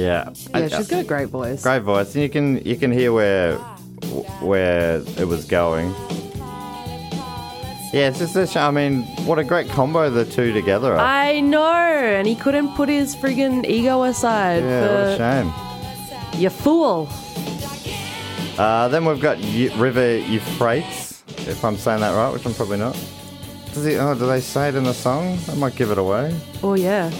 Yeah. Yeah, she's got a great voice. Great voice. And you can you can hear where where it was going. Yeah, it's just a sh- I mean, what a great combo the two together are. I know, and he couldn't put his friggin' ego aside. yeah, what a for, shame. You fool. Uh, then we've got Eu- River Euphrates, if I'm saying that right, which I'm probably not. Does he? Oh, do they say it in the song? I might give it away. Oh yeah.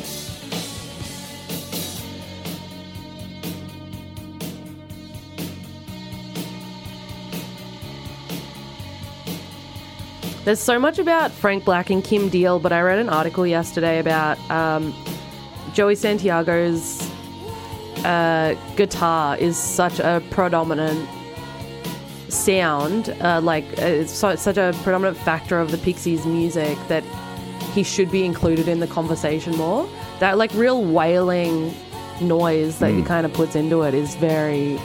There's so much about Frank Black and Kim Deal, but I read an article yesterday about um, Joey Santiago's uh, guitar is such a predominant sound, uh, like uh, it's so, such a predominant factor of the Pixies' music that he should be included in the conversation more. That like real wailing noise that he kind of puts into it is very,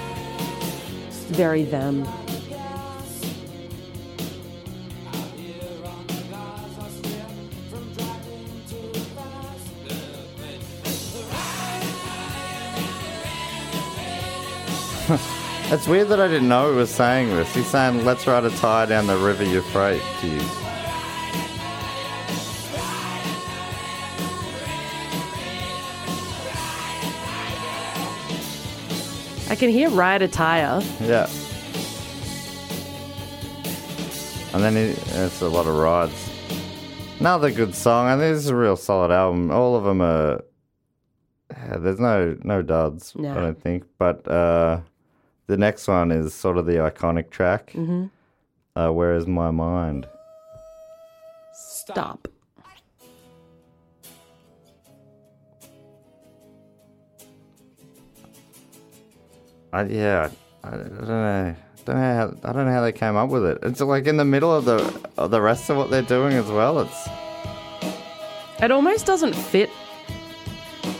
very them. It's weird that I didn't know he was saying this. He's saying, "Let's ride a tire down the river Euphrates." To you. I can hear ride a tire. Yeah. And then it, it's a lot of rides. Another good song. I think this is a real solid album. All of them are. there's no no duds. No. I don't think. But uh, the next one is sort of the iconic track. Mhm. Uh, Where is my mind? Stop. I, yeah, I, I don't know. Don't know how, I don't know how they came up with it. It's like in the middle of the of the rest of what they're doing as well. It's It almost doesn't fit.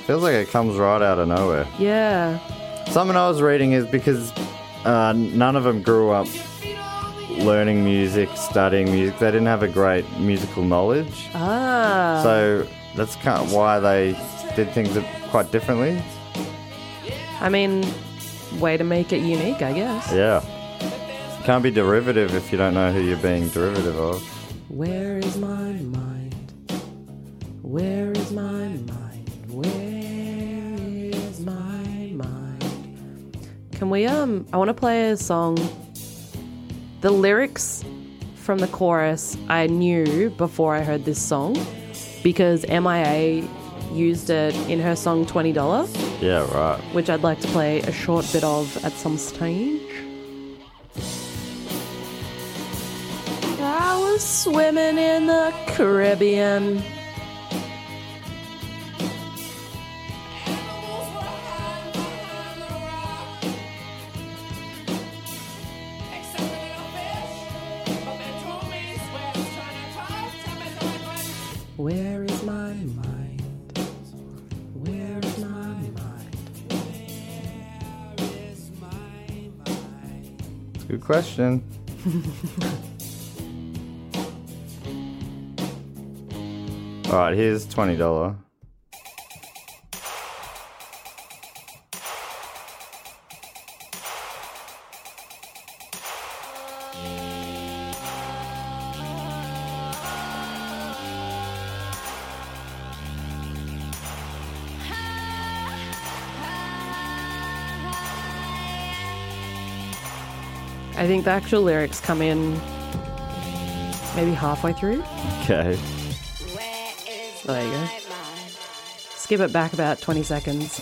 feels like it comes right out of nowhere. Yeah. Something I was reading is because uh, none of them grew up learning music, studying music. They didn't have a great musical knowledge, Ah. so that's kind of why they did things quite differently. I mean, way to make it unique, I guess. Yeah, can't be derivative if you don't know who you're being derivative of. Where is my mind? Where is my mind? Can we um I want to play a song the lyrics from the chorus I knew before I heard this song because MIA used it in her song $20, Yeah, right. which I'd like to play a short bit of at some stage. I was swimming in the Caribbean. question. All right, here's $20. I think the actual lyrics come in maybe halfway through. Okay. There you go. Skip it back about 20 seconds.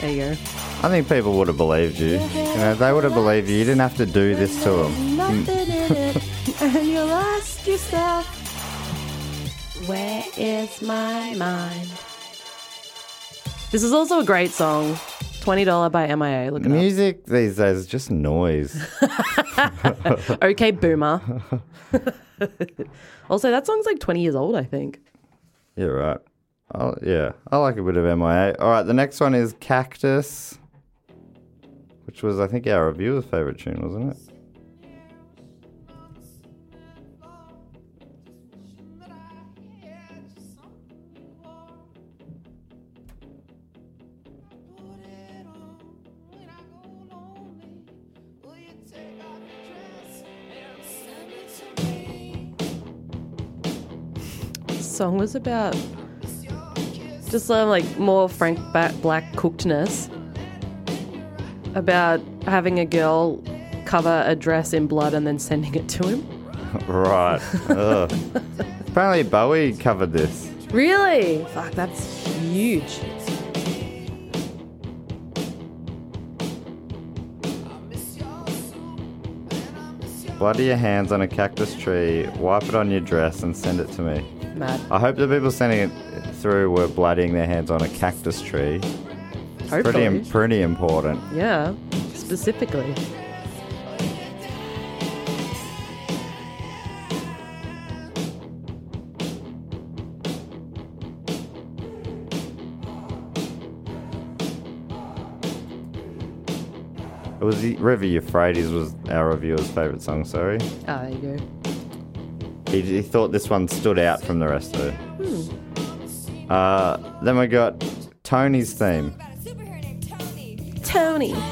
There you go. I think people would have believed you. You know, they would have believed you. You didn't have to do this to them. Nothing in it, and you'll ask yourself, where is my mind? This is also a great song. $20 by MIA. Look at it Music these days is just noise. Okay, boomer. also, that song's like 20 years old, I think. You're right. i yeah, I like a bit of MIA. All right, the next one is Cactus, which was, I think, our reviewer's favourite tune, wasn't it? Was about just some like more Frank Black cookedness. About having a girl cover a dress in blood and then sending it to him. right. Ugh. Apparently Bowie covered this. Really? Fuck, that's huge. Bloody your hands on a cactus tree, wipe it on your dress, and send it to me. Mad. I hope the people sending it through were bloodying their hands on a cactus tree. Pretty, Hopefully. im- pretty important. Yeah, specifically. It was the River Euphrates was our reviewer's favourite song, sorry. Ah, there you go. He, he thought this one stood out from the rest of it. Uh, then we got Tony's theme. Tony.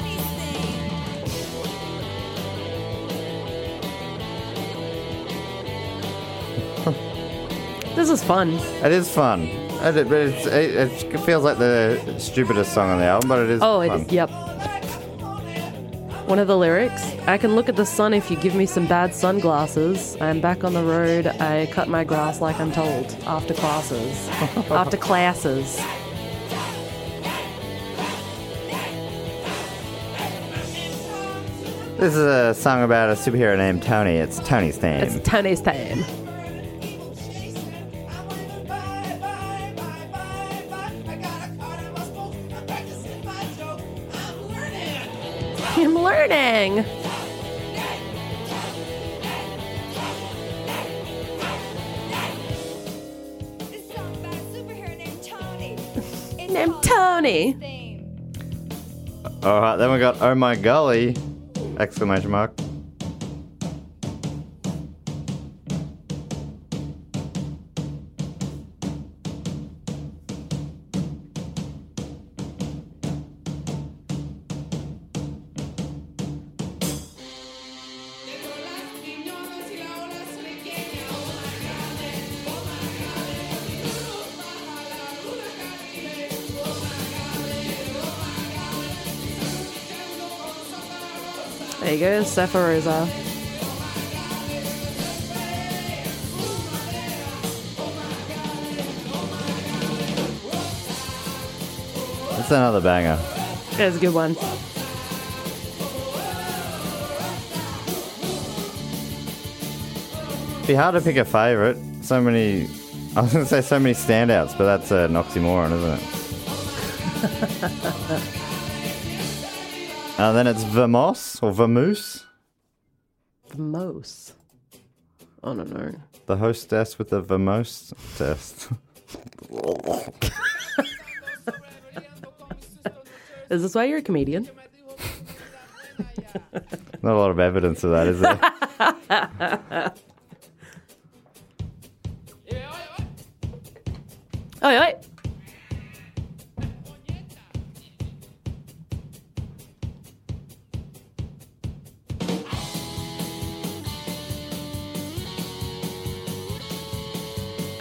This is fun. It is fun. It, it, it, it feels like the stupidest song on the album, but it is Oh, fun. is. Yep. One of the lyrics I can look at the sun if you give me some bad sunglasses. I'm back on the road. I cut my grass like I'm told. After classes. After classes. This is a song about a superhero named Tony. It's Tony's name. It's Tony's time. I'm learning. Named Tony. All right, then we got "Oh My Golly!" exclamation mark. Surfer Rosa. That's another banger. That's a good one. It'd be hard to pick a favourite. So many. I was going to say so many standouts, but that's an oxymoron, isn't it? uh, then it's Vamos or Vamoose, The most. I don't know. the hostess with the Vamos test. Is this why you're a comedian? Not a lot of evidence of that, is there? Oi, oi.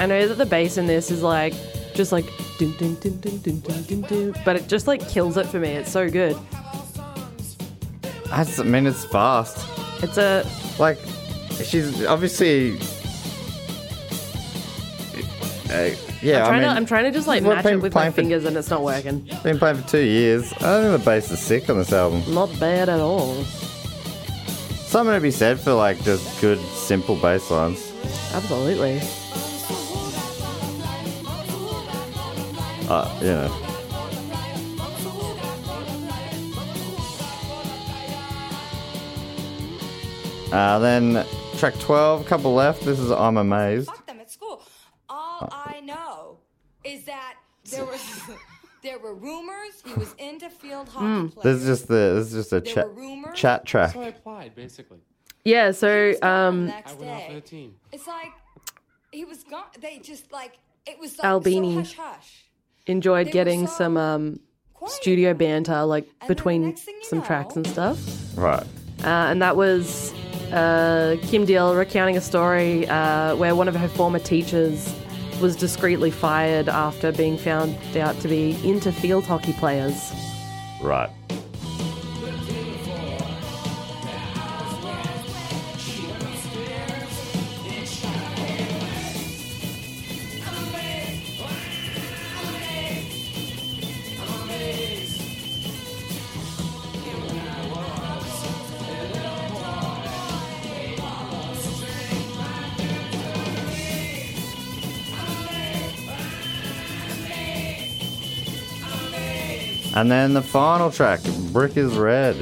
I know that the bass in this is like just like dun dun dun dun dun dun dun dun, but it just like kills it for me. It's so good. I just- I mean, it's fast. It's a Like, she's obviously. Uh, yeah, I'm trying I mean, to I'm trying to just like match it with my playing for- fingers and it's not working. Been playing for two years. I don't think the bass is sick on this album. Not bad at all. Something to be said for like just good, simple bass lines. Absolutely. Uh, you know. Uh, then track 12, couple left. This is I'm Amazed. them at school. All I know is that there was there were rumors he was into field hockey play. This is just the this is just a There chat chat track. So I applied, basically. Yeah, so um next I went off day. the team. It's like he was gone. They just like it was like Albini. so hush hush. Enjoyed They getting so some um studio banter like between some tracks and stuff. Right. Uh, and that was uh, Kim Deal recounting a story uh, where one of her former teachers was discreetly fired after being found out to be into field hockey players. Right. And then the final track, Brick is Red.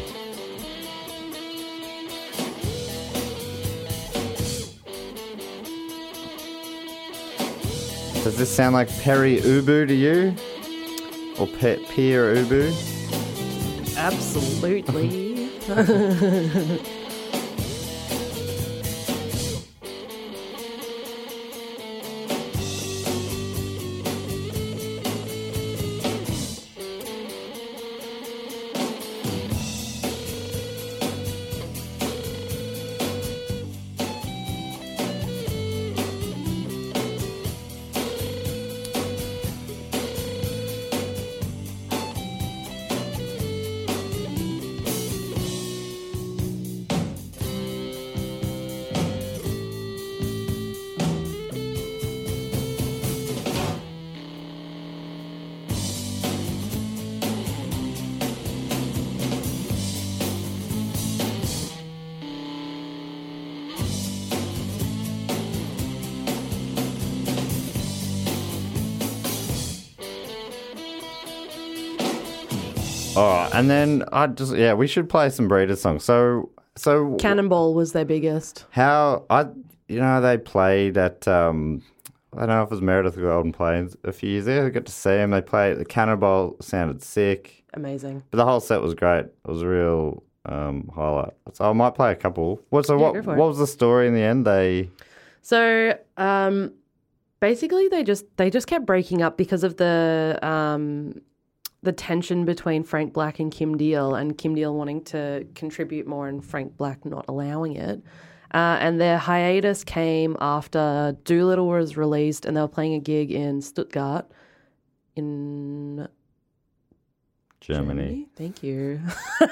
Does this sound like Peri Ubu to you? Or Pe- Pierre Ubu? Absolutely. All right, and then I just yeah, we should play some Breeders songs. So so Cannonball was their biggest. how I you know they played at um I don't know if it was Meredith or Golden Plains a few years ago. I got to see them. They played the Cannonball sounded sick, Amazing. but the whole set was great. It was a real um, highlight. So I might play a couple. What so Yeah, what what was the story in the end? They So um, basically, they just they just kept breaking up because of the um, the tension between Frank Black and Kim Deal, and Kim Deal wanting to contribute more, and Frank Black not allowing it. Uh, and their hiatus came after Doolittle was released, and they were playing a gig in Stuttgart, in Germany. Thank you. It's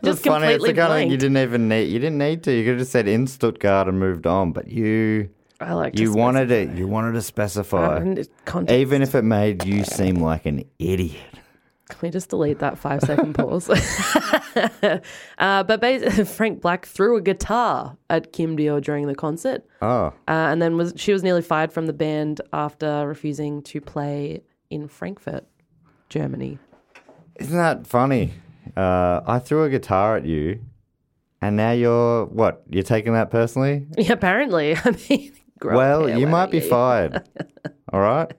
just funny. It's completely the kind of thing you didn't even need. You didn't need to. You could have just said in Stuttgart and moved on. But you, I like you wanted it. You wanted to specify, and it- context. even if it made you seem like an idiot. Can we just delete that five second pause? uh, but basically, Frank Black threw a guitar at Kim Deal during the concert, Oh, uh, and then was she was nearly fired from the band after refusing to play in Frankfurt, Germany. isn't that funny? Uh, I threw a guitar at you, and now you're what? You're taking that personally? Yeah, apparently. I mean, well, you might be fired. All right.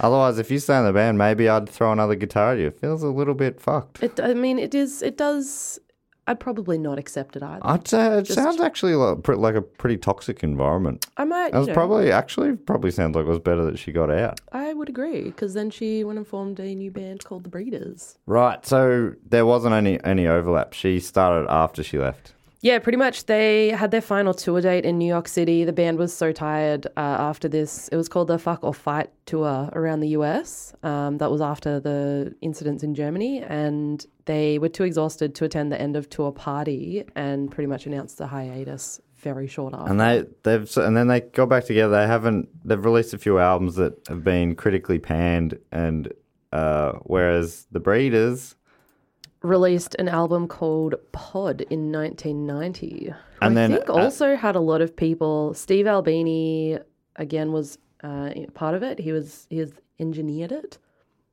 Otherwise, if you stay in the band, maybe I'd throw another guitar at you. It feels a little bit fucked. It, I mean, it is. It does. I'd probably not accept it either. I'd say it Just- sounds actually like, pre- like a pretty toxic environment. I might. It was know, probably actually probably sounds like it was better that she got out. I would agree because then she went and formed a new band called the Breeders. Right. So there wasn't any any overlap. She started after she left. Yeah, pretty much. They had their final tour date in New York City. The band was so tired uh, after this. It was called the Fuck or Fight tour around the US. Um, that was after the incidents in Germany. And they were too exhausted to attend the end of tour party and pretty much announced the hiatus very short after. And they they've and then they got back together. They haven't they've released a few albums that have been critically panned and uh, whereas the Breeders Released an album called Pod in 1990. And I then, think uh, also had a lot of people. Steve Albini, again, was uh, part of it. He was he has engineered it.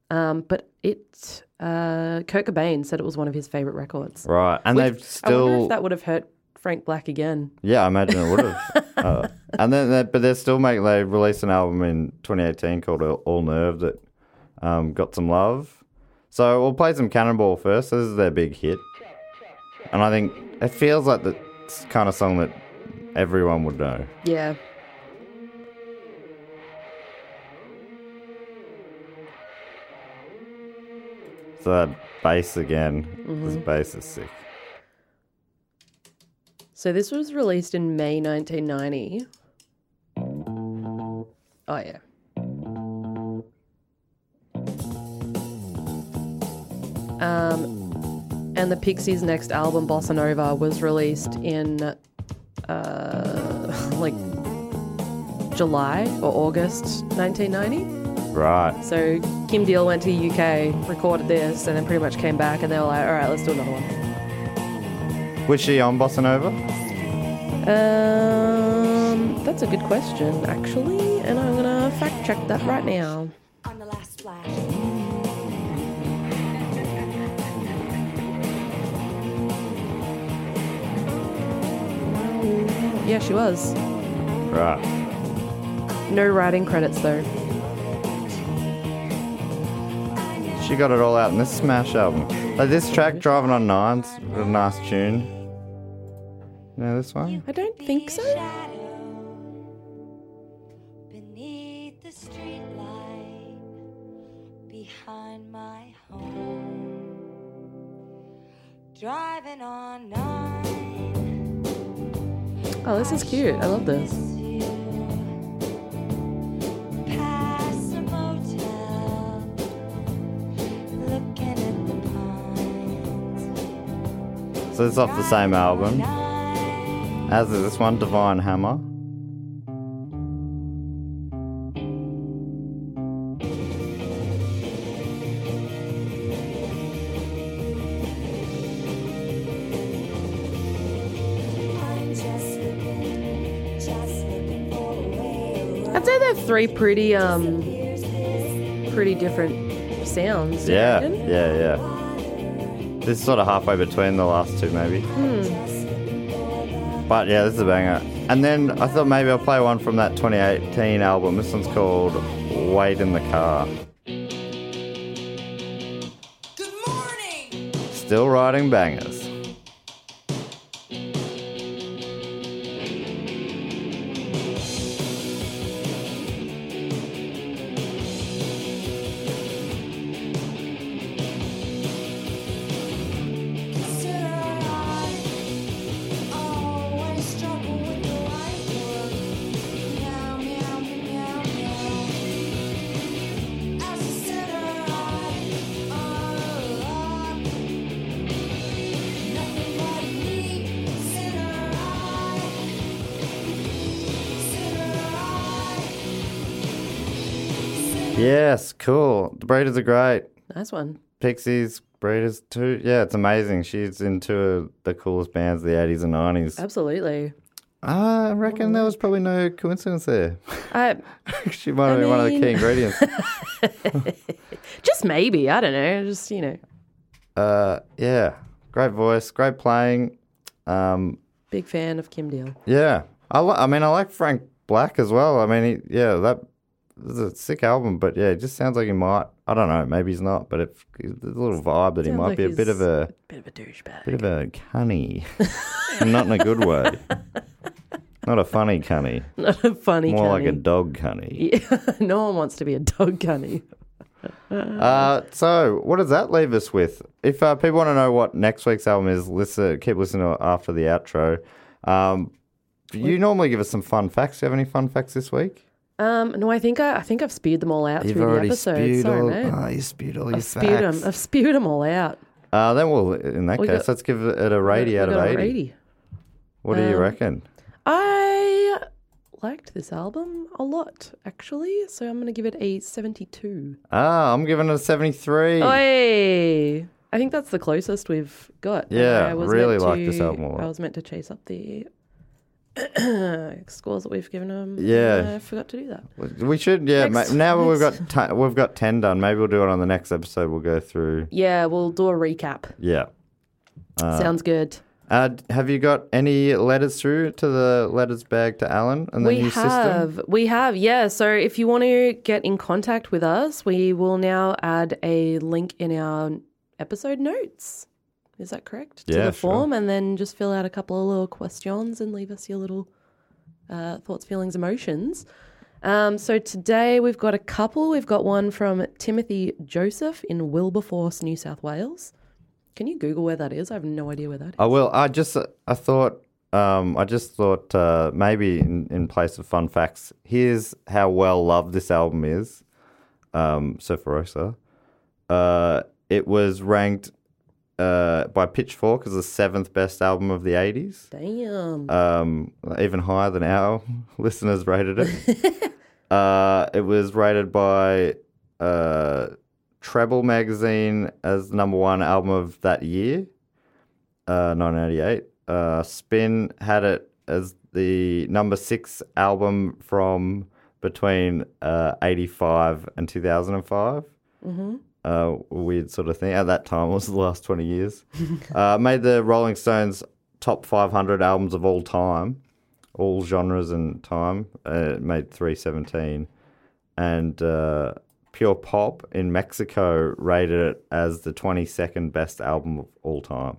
Um, but it, uh, Kurt Cobain said it was one of his favorite records. right and Which they've still. I wonder if that would have hurt Frank Black again. yeah I imagine it would have uh, and then they, but they're still making they released an album in 2018 called All- Nerve that um, got some love. So we'll play some Cannonball first. This is their big hit, and I think it feels like the kind of song that everyone would know. Yeah. So that bass again, this Mhm. bass is sick. So this was released in May 1990. Oh yeah. Um, and the Pixies' next album, Bossanova, was released in uh, like July or August 1990. Right. So Kim Deal went to the UK, recorded this, and then pretty much came back, and they were like, "All right, let's do another one." Was she on Bossanova? Um, that's a good question, actually, and I'm gonna fact check that right now. Yeah, she was. Right. No writing credits though. She got it all out in this Splash album. Like this track, Driving on Nines, a nice tune. You know this one? I don't think so. Beneath the street behind my home, driving on nine. Oh, this is cute. I love this. So it's off the same album. As this one, Divine Hammer. Three pretty um pretty different sounds. Yeah, reckon? yeah, yeah. This is sort of halfway between the last two, maybe. Hmm. But yeah, this is a banger. And then I thought maybe I'll play one from that 2018 album. This one's called Wait in the Car. Good morning. Still writing bangers. Breeders are great. Nice one. Pixies, Breeders too. Yeah, it's amazing. She's into the coolest bands of the 80s and 90s. Absolutely. I reckon there was probably no coincidence there. I she might have I been one of the key ingredients. just maybe, I don't know. Just, you know, uh, yeah, great voice, great playing. Um, big fan of Kim Deal. yeah, I, li- I mean, I like Frank Black as well. I mean, he, yeah, that was a sick album, but yeah, it just sounds like he might. I don't know, maybe he's not, but it, there's a little vibe that he Sounds might like be a bit of a bit of a douchebag. bit of a cunny, not in a good way. Not a funny cunny. Not a funny cunny. More like a dog cunny. Yeah, no one wants to be a dog cunny. Uh, so what does that leave us with? If uh, people want to know what next week's album is, listen, keep listening to it after the outro. Um, you normally give us some fun facts. Do you have any fun facts this week? Um, no, I think I, I think I've spewed them all out You've through the already episode. spewed Sorry, all- mate. oh, you spewed all your I've spewed them. facts. I've spewed them all out. Uh, then we'll, in that We case, got- let's give it a rating We out of got a 80. 80. What do you Um, reckon? I liked this album a lot, actually. So I'm going to give it a 72. Ah, I'm giving it a 73. Oi! I think that's the closest we've got. Yeah, really meant like this album a lot. I was meant to chase up the scores that we've given them. Yeah. I forgot to do that. We should, yeah. Ma- Next- now we've got ti we've got ten done. Maybe we'll do it on the next episode. We'll go through. Yeah, we'll do a recap. Yeah. Uh, Sounds good. Uh, have you got any letters through to the letters bag to Alan and the we new have, system? we have, yeah. So if you want to get in contact with us, we will now add a link in our episode notes. Is that correct? To Yeah, the sure. form, and then just fill out a couple of little questions and leave us your little uh, thoughts, feelings, emotions. Um, so today we've got a couple. We've got one from Timothy Joseph in Wilberforce, New South Wales. Can you Google where that is? I have no idea where that is. I will. I just I thought um, I just thought uh, maybe in, in place of fun facts, here's how well loved this album is. Um, Surfer Rosa. Uh, it was ranked uh, by Pitchfork as the seventh best album of the eighties. Damn. Um, even higher than our listeners rated it. uh, it was rated by uh, Treble magazine as number one album of that year, uh, 1988. Uh, Spin had it as the number six album from between uh, 85 and 2005 Mm-hmm. Uh, weird sort of thing. At that time, it was the last 20 years. uh, made the Rolling Stones top 500 albums of all time. all genres and time. Uh, it made 317. And uh, Pure Pop in Mexico rated it as the 22nd best album of all time.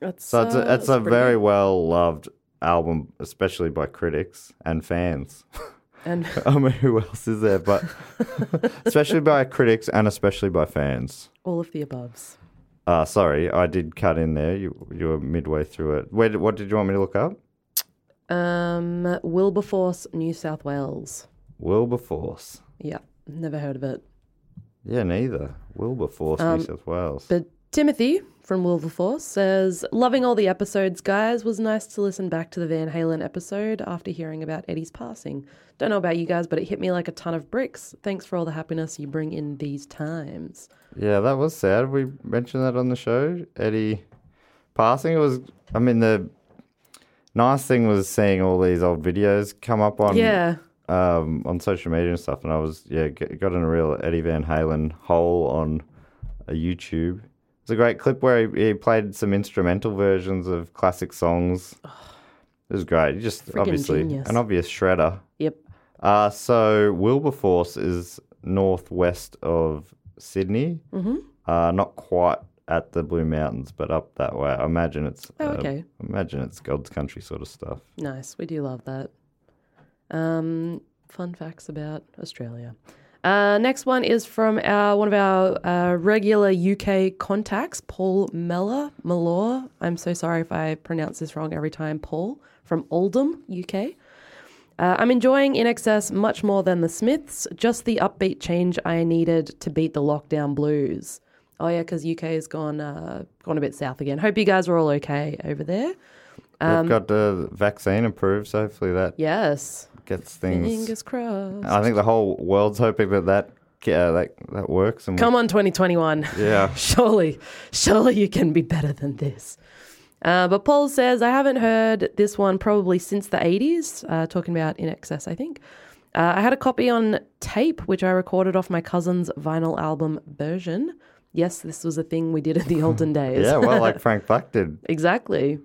That's, So it's a, it's a very well loved album, especially by critics and fans. And I mean, who else is there? But especially by critics and especially by fans. all of the aboves. Uh, sorry, I did cut in there. You you were midway through it. Where what did you want me to look up? Um, Wilberforce, New South Wales. Wilberforce. Yeah, never heard of it. Yeah, neither. Wilberforce, Um, New South Wales. But Timothy from Wilberforce says, Loving all the episodes, guys. Was nice to listen back to the Van Halen episode after hearing about Eddie's passing. Don't know about you guys, but it hit me like a ton of bricks. Thanks for all the happiness you bring in these times. Yeah, that was sad. We mentioned that on the show. Eddie passing. It was. I mean, the nice thing was seeing all these old videos come up on Yeah. um, on social media and stuff. And I was yeah got in a real Eddie Van Halen hole on a YouTube. It's a great clip where he, he played some instrumental versions of classic songs. It was great. Just Friggin' obviously genius. an obvious shredder. Yep. Uh, so Wilberforce is northwest of Sydney. Mhm. Uh, not quite at the Blue Mountains, but up that way. I imagine it's. Oh, uh, okay. imagine it's God's country sort of stuff. Nice. We do love that. Um, fun facts about Australia. Uh, next one is from our one of our uh, regular UK contacts, Paul Meller. Malor. I'm so sorry if I pronounce this wrong every time. Paul from Oldham, UK. Uh, I'm enjoying INXS much more than the Smiths. Just the upbeat change I needed to beat the lockdown blues. Oh yeah, because UK has gone uh, gone a bit south again. Hope you guys are all okay over there. Um, We've got the vaccine approved, so hopefully that yes. Gets things. Fingers crossed. I think the whole world's hoping that that uh, that, that works. And Come on, 2021. Yeah. surely, surely you can be better than this. Uh, but Paul says, I haven't heard this one probably since the 80s, uh, talking about INXS, I think. Uh, I had a copy on tape, which I recorded off my cousin's vinyl album version. Yes, this was a thing we did in the olden days. Yeah, well, like Frank Black did. Exactly.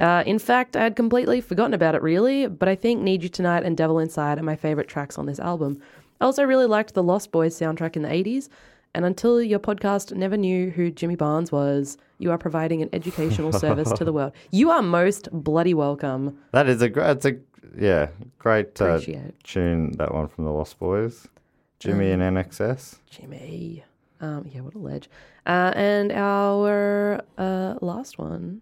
Uh, in fact, I had completely forgotten about it, really, but I think Need You Tonight and Devil Inside are my favorite tracks on this album. I also really liked the Lost Boys soundtrack in the 80s, and until your podcast never knew who Jimmy Barnes was, you are providing an educational service to the world. You are most bloody welcome. That is a great. It's a yeah, great uh, tune. That one from the Lost Boys, Jimmy Um, and INXS. Jimmy. Um, yeah, what a ledge. Uh, and our uh, last one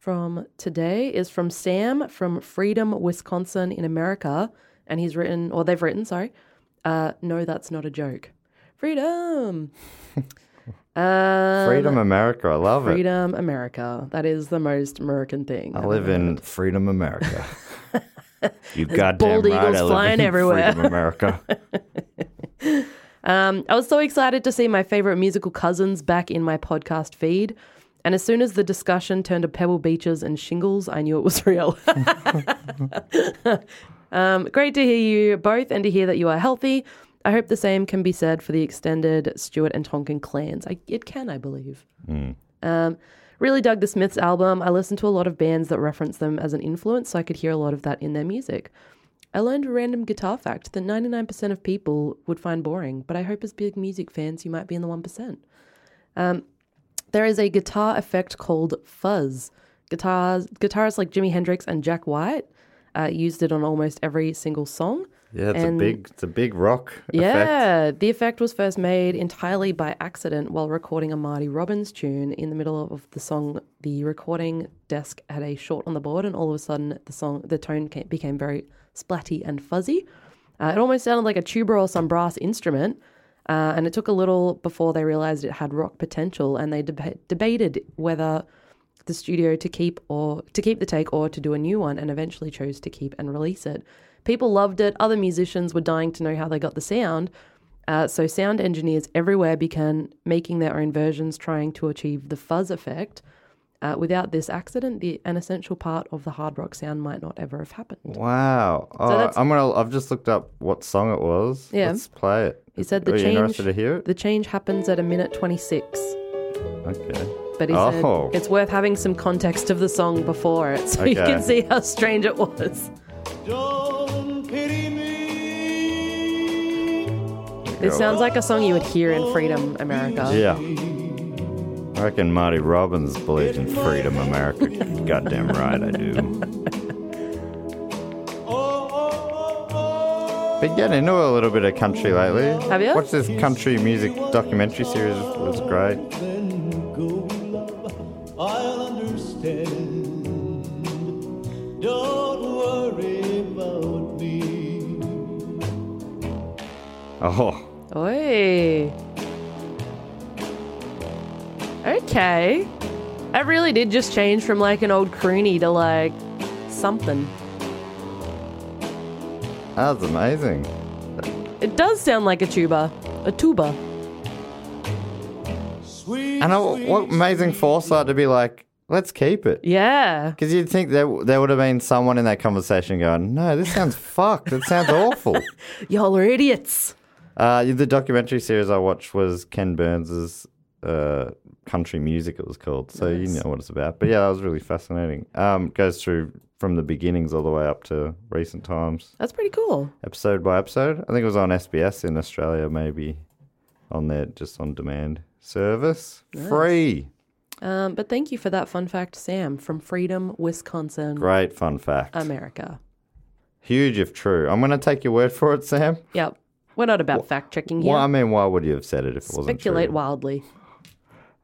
from today is from Sam from Freedom, Wisconsin in America. And he's written, or they've written, sorry, uh, no, that's not a joke. Freedom. um, Freedom America. I love it. Freedom America. That is the most American thing. I I've live in heard. Freedom America. you goddamn bald right. eagles I live flying in everywhere. Freedom America. Um, I was so excited to see my favorite musical cousins back in my podcast feed. And as soon as the discussion turned to Pebble Beaches and shingles, I knew it was real. um, great to hear you both and to hear that you are healthy. I hope the same can be said for the extended Stuart and Tonkin clans. I, it can, I believe. Um, really dug the Smiths album. I listened to a lot of bands that reference them as an influence, so I could hear a lot of that in their music. I learned a random guitar fact that 99% of people would find boring, but I hope as big music fans you might be in the 1%. Um, there is a guitar effect called fuzz. Guitars, guitarists like Jimi Hendrix and Jack White uh, used it on almost every single song. Yeah, it's And- a big, it's a big rock effect. Yeah, the effect was first made entirely by accident while recording a Marty Robbins tune. In the middle of the song, the recording desk had a short on the board, and all of a sudden, the song, the tone came, became very splatty and fuzzy. Uh, it almost sounded like a tuba or some brass instrument. Uh, and it took a little before they realized it had rock potential, and they deba- debated whether the studio to keep or to keep the take or to do a new one, and eventually chose to keep and release it. People loved it. Other musicians were dying to know how they got the sound. Uh, so sound engineers everywhere began making their own versions, trying to achieve the fuzz effect. Uh, without this accident, the an essential part of the hard rock sound might not ever have happened. Wow. Oh, that's- I'm gonna. I've just looked up what song it was. Yeah. Let's play it. He said the Are you change. interested to hear it? The change happens at a minute twenty six. Okay. but he Oh. said it's worth having some context of the song before it so you can see how strange it was. Don't pity me. It sounds like a song you would hear in Freedom America. Yeah. I reckon Marty Robbins believes in freedom, America. Goddamn right I do. Been getting into a little bit of country lately. Have you? Watched this country music documentary series. It was great. I'll understand. Don't worry about me. Oh, Oi. Okay. That really did just change from like an old croony to like something. that's amazing. It does sound like a tuba. A tuba. And what amazing foresight to be like, let's keep it. Yeah. Because you'd think there, there would have been someone in that conversation going, no, this sounds fucked. It sounds awful. Y'all are idiots. Uh, the documentary series I watched was Ken Burns's uh, country music. It was called, so you know what it's about. But yeah, that was really fascinating. Um, goes through from the beginnings all the way up to recent times, That's pretty cool. episode by episode. I think it was on SBS in Australia, maybe on there just on demand service, free. Um, but thank you for that fun fact, Sam, from Freedom, Wisconsin, Great fun fact. America. Huge if true. I'm going to take your word for it, Sam. Yep. We're not about fact checking here. Well, I mean, why would you have said it if it wasn't Speculate wildly.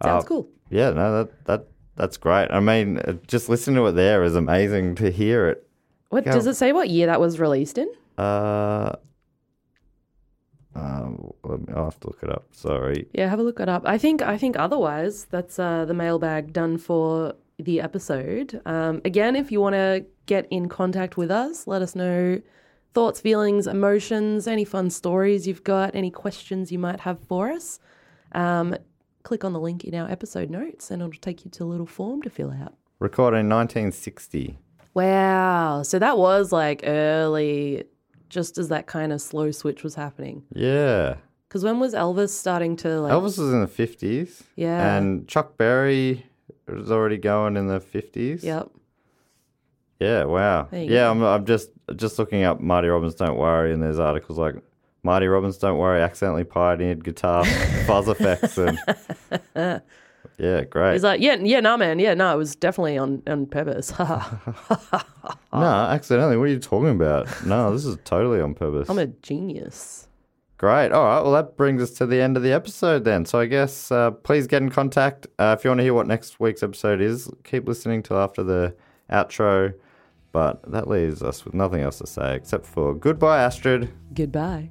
Sounds Uh, cool. Yeah, no, that that that's great. I mean, uh, just listening to it there is amazing to hear it. What go- does it say? What year that was released in? Uh, um, let me, I'll have to look it up. Sorry. Yeah, have a look it up. I think I think otherwise that's uh, the mailbag done for the episode. Um, again, if you want to get in contact with us, let us know thoughts, feelings, emotions, any fun stories you've got, any questions you might have for us. Um, click on the link in our episode notes, and it'll take you to a little form to fill out. Recorded in 1960. Wow, so that was like early, just as that kind of slow switch was happening. Yeah. Because when was Elvis starting to like? Elvis was in the 50s. Yeah. And Chuck Berry was already going in the 50s. Yep. Yeah, wow. Yeah, go. I'm, I'm just just looking up Marty Robbins Don't Worry, and there's articles like Marty Robbins Don't Worry accidentally pioneered guitar fuzz effects. And yeah, great. He's like, yeah, yeah, no, man, yeah, no, it was definitely on on purpose. no, accidentally. What are you talking about? No, this is totally on purpose. I'm a genius. Great. All right. Well, that brings us to the end of the episode then. So I guess uh, please get in contact. Uh, if you want to hear what next week's episode is, keep listening till after the outro. But that leaves us with nothing else to say except for goodbye, Astrid. Goodbye.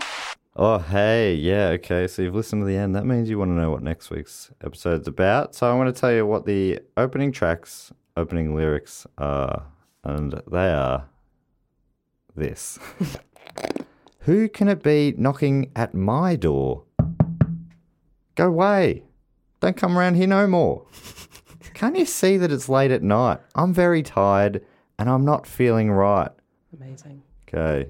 Oh, hey. Yeah. Okay. So you've listened to the end. That means you want to know what next week's episode's about. So I'm going to tell you what the opening tracks, opening lyrics are. And they are this Who can it be knocking at my door? Go away. Don't come around here no more. Can't you see that it's late at night? I'm very tired and I'm not feeling right. Amazing. Okay.